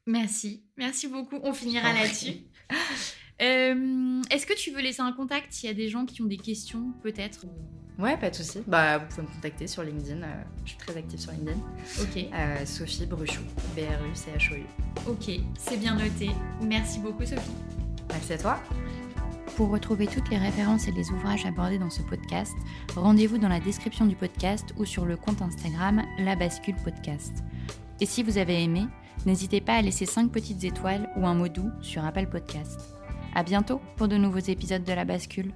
Merci, merci beaucoup. On finira là-dessus. Euh, Est-ce que tu veux laisser un contact s'il y a des gens qui ont des questions, peut-être? Ouais, pas de souci. Bah, vous pouvez me contacter sur LinkedIn. euh, je suis très active sur LinkedIn. Ok, Euh, Sophie Bruchou, B-R-U-C-H-O-U. ok, c'est bien noté. Merci beaucoup, Sophie. Merci à toi. Pour retrouver toutes les références et les ouvrages abordés dans ce podcast, rendez-vous dans la description du podcast ou sur le compte Instagram La Bascule Podcast. Et si vous avez aimé, n'hésitez pas à laisser 5 petites étoiles ou un mot doux sur Apple Podcast. À bientôt pour de nouveaux épisodes de La Bascule.